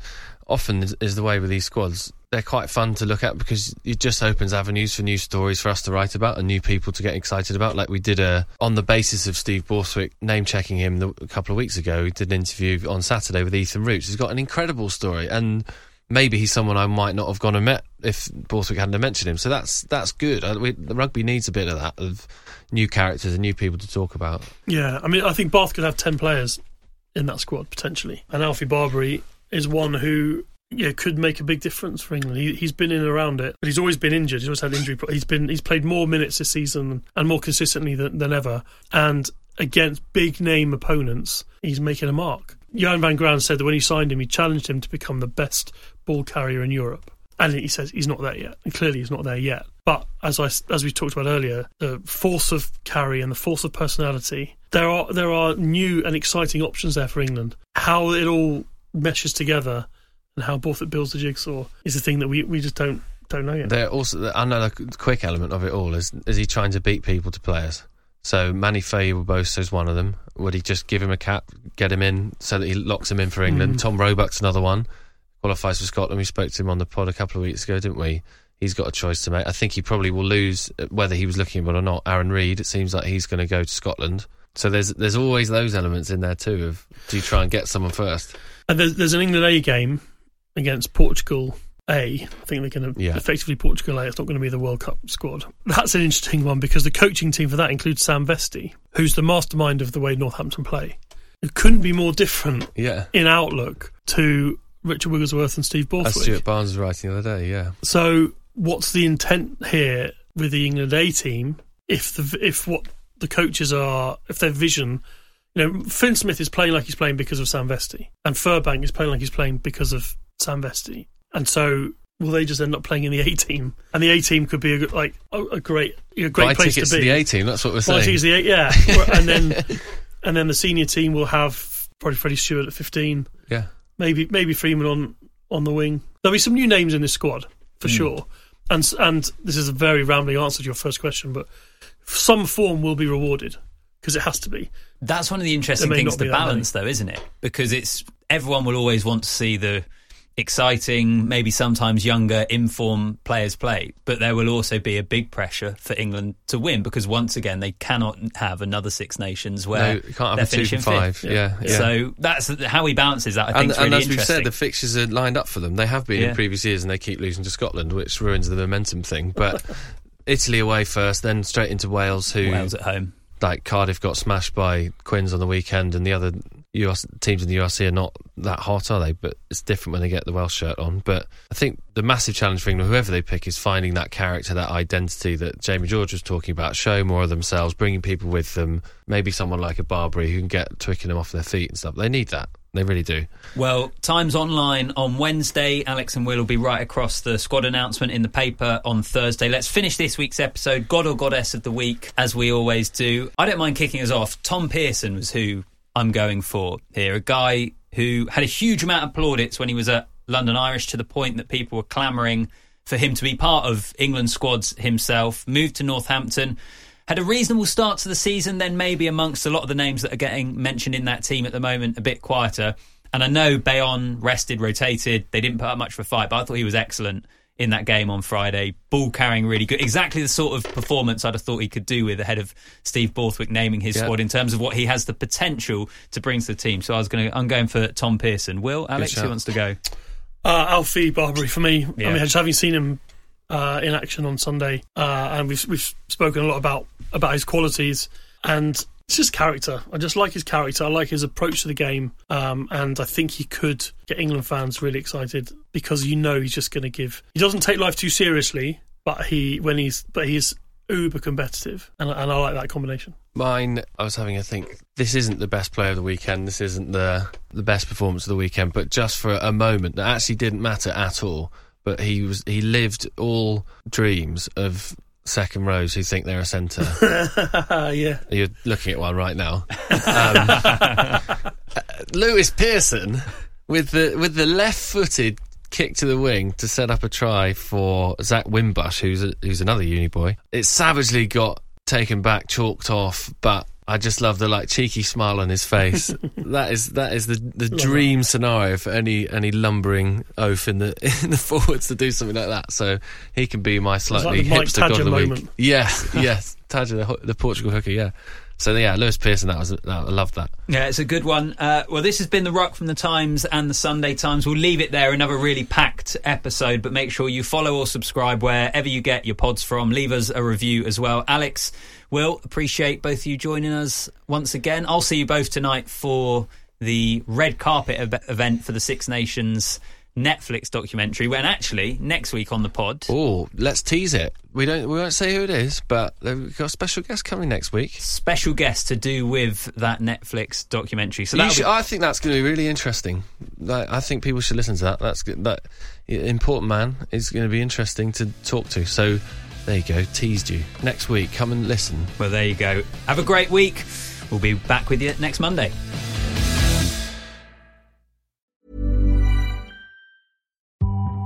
Speaker 3: often is, is the way with these squads. They're quite fun to look at because it just opens avenues for new stories for us to write about and new people to get excited about. Like we did a on the basis of Steve Borthwick name checking him the, a couple of weeks ago. We did an interview on Saturday with Ethan Roots. He's got an incredible story and. Maybe he's someone I might not have gone and met if Borthwick hadn't mentioned him. So that's that's good. Uh, we, the rugby needs a bit of that of new characters and new people to talk about.
Speaker 2: Yeah, I mean, I think Bath could have ten players in that squad potentially, and Alfie Barbeary is one who yeah could make a big difference for England. He, he's been in and around it, but he's always been injured. He's always had injury. He's been he's played more minutes this season and more consistently than, than ever, and against big name opponents, he's making a mark. Johann van Graan said that when he signed him, he challenged him to become the best ball carrier in Europe. And he says he's not there yet. And clearly he's not there yet. But as I as we talked about earlier, the force of carry and the force of personality, there are there are new and exciting options there for England. How it all meshes together and how Borthwick builds the jigsaw is a thing that we, we just don't don't know yet.
Speaker 3: There also another quick element of it all is is he trying to beat people to players. So Manny Faye is one of them. Would he just give him a cap, get him in, so that he locks him in for England? Tom Roebuck's another one. Qualifies for Scotland. We spoke to him on the pod a couple of weeks ago, didn't we? He's got a choice to make. I think he probably will lose uh, whether he was looking at it or not. Arron Reed. It seems like he's going to go to Scotland. So there's there's always those elements in there too. Of do you try and get someone first?
Speaker 2: And there's, there's an England A game against Portugal A. I think they're going to
Speaker 3: Yeah.
Speaker 2: effectively Portugal A. It's not going to be the World Cup squad. That's an interesting one because the coaching team for that includes Sam Vesty, who's the mastermind of the way Northampton play. It couldn't be more different
Speaker 3: Yeah.
Speaker 2: in outlook to Richard Wigglesworth and Steve
Speaker 3: As
Speaker 2: Borthwick.
Speaker 3: Stuart Barnes was writing the other day. Yeah.
Speaker 2: So, what's the intent here with the England A team? If the if what the coaches are, if their vision, you know, Fin Smith is playing like he's playing because of Sam Vesty, and Furbank is playing like he's playing because of Sam Vesty, and so will they just end up playing in the A team? And the A team could be a, good- like a, a great, a great
Speaker 3: Buy
Speaker 2: place
Speaker 3: tickets
Speaker 2: to
Speaker 3: to
Speaker 2: be.
Speaker 3: the A team. That's what we're
Speaker 2: Well, I think
Speaker 3: saying.
Speaker 2: it's the A, yeah, and then and then the senior team will have probably Freddie Steward at fifteen,
Speaker 3: Yeah.
Speaker 2: maybe maybe Freeman on on the wing. There'll be some new names in this squad for
Speaker 3: Hmm.
Speaker 2: sure. And and this is a very rambling answer to your first question, but some form will be rewarded because it has to be.
Speaker 1: That's one of the interesting things
Speaker 2: not
Speaker 1: to balance, though, isn't it? Because it's everyone will always want to see the exciting, maybe sometimes younger, inform players play, but there will also be a big pressure for England to win because once again they cannot have another Six Nations where
Speaker 3: No, can't
Speaker 1: they're
Speaker 3: a
Speaker 1: finishing
Speaker 3: five.
Speaker 1: fifth.
Speaker 3: Yeah. yeah.
Speaker 1: So that's how he balances that. I think
Speaker 3: and,
Speaker 1: is
Speaker 3: and
Speaker 1: really
Speaker 3: as we've said, the fixtures are lined up for them. They have been
Speaker 1: Yeah.
Speaker 3: in previous years, and they keep losing to Scotland, which ruins the momentum thing. But Italy away first, then straight into Wales, who
Speaker 1: Wales at home.
Speaker 3: like Cardiff got smashed by Quins on the weekend, and the other US teams in the URC are not that hot, are they? But it's different when they get the Welsh shirt on. But I think the massive challenge for England, whoever they pick, is finding that character, that identity that Jamie George was talking about. Show more of themselves, bringing people with them. Maybe someone like a Barbeary who can get Twickenham off their feet and stuff. They need that. They really do.
Speaker 1: Well, Times Online on Wednesday. Alex and Will will be right across the squad announcement in the paper on Thursday. Let's finish this week's episode, God or Goddess of the Week, as we always do. I don't mind kicking us off. Tom Pearson was who I'm going for here. A guy who had a huge amount of plaudits when he was at London Irish to the point that people were clamouring for him to be part of England squads himself. Moved to Northampton. Had a reasonable start to the season, then maybe amongst a lot of the names that are getting mentioned in that team at the moment, a bit quieter. And I know Bayonne rested, rotated. They didn't put up much of a fight, but I thought he was excellent in that game on Friday. Ball carrying really good. Exactly the sort of performance I'd have thought he could do with ahead of Steve Borthwick naming his
Speaker 3: Yeah.
Speaker 1: squad in terms of what he has the potential to bring to the team. So I was going to, I'm going for Tom Pearson. Will, Alex, who wants to go?
Speaker 2: Uh, Alfie Barbeary for me.
Speaker 1: Yeah.
Speaker 2: I mean, just having seen him uh, in action on Sunday, uh, and we've we've spoken a lot about about his qualities and it's just character. I just like his character. I like his approach to the game, um, and I think he could get England fans really excited because you know he's just going to give. He doesn't take life too seriously, but he when he's but he's uber competitive, and, and I like that combination.
Speaker 3: Mine, I was having a think. This isn't the best player of the weekend. This isn't the the best performance of the weekend. But just for a moment, that actually didn't matter at all. But he was he lived all dreams of second rows who think they're a centre.
Speaker 2: yeah,
Speaker 3: You're looking at one right now. Um, Lewis Pearson with the with the left-footed kick to the wing to set up a try for Zach Wimbush, who's a, who's another uni boy. It savagely got taken back, chalked off, but. I just love the like cheeky smile on his face. that is that is the, the dream scenario for any any lumbering oaf in the in the forwards to do something like that. So he can be my slightly
Speaker 2: Mike
Speaker 3: hipster god of the week.
Speaker 2: moment.
Speaker 3: Yes, yes, Tadger the, the Portugal hooker. Yeah. So yeah, Lewis Pearson. That was I loved that.
Speaker 1: Yeah, it's a good one. Uh, well, this has been the Ruck from the Times and the Sunday Times. We'll leave it there. Another really packed episode, but make sure you follow or subscribe wherever you get your pods from. Leave us a review as well. Alex, Will, appreciate both of you joining us once again. I'll see you both tonight for the red carpet event for the Six Nations Netflix documentary. When actually next week on the pod,
Speaker 3: Oh, let's tease it. We don't we won't say who it is, but we've got a special guest coming next week.
Speaker 1: special guest to do with that Netflix documentary. So
Speaker 3: should,
Speaker 1: be-
Speaker 3: I think that's going to be really interesting. Like, I think people should listen to that. That's good. That important man is going to be interesting to talk to. So there you go. Teased you. Next week, come and listen.
Speaker 1: Well, there you go. Have a great week. We'll be back with you next Monday.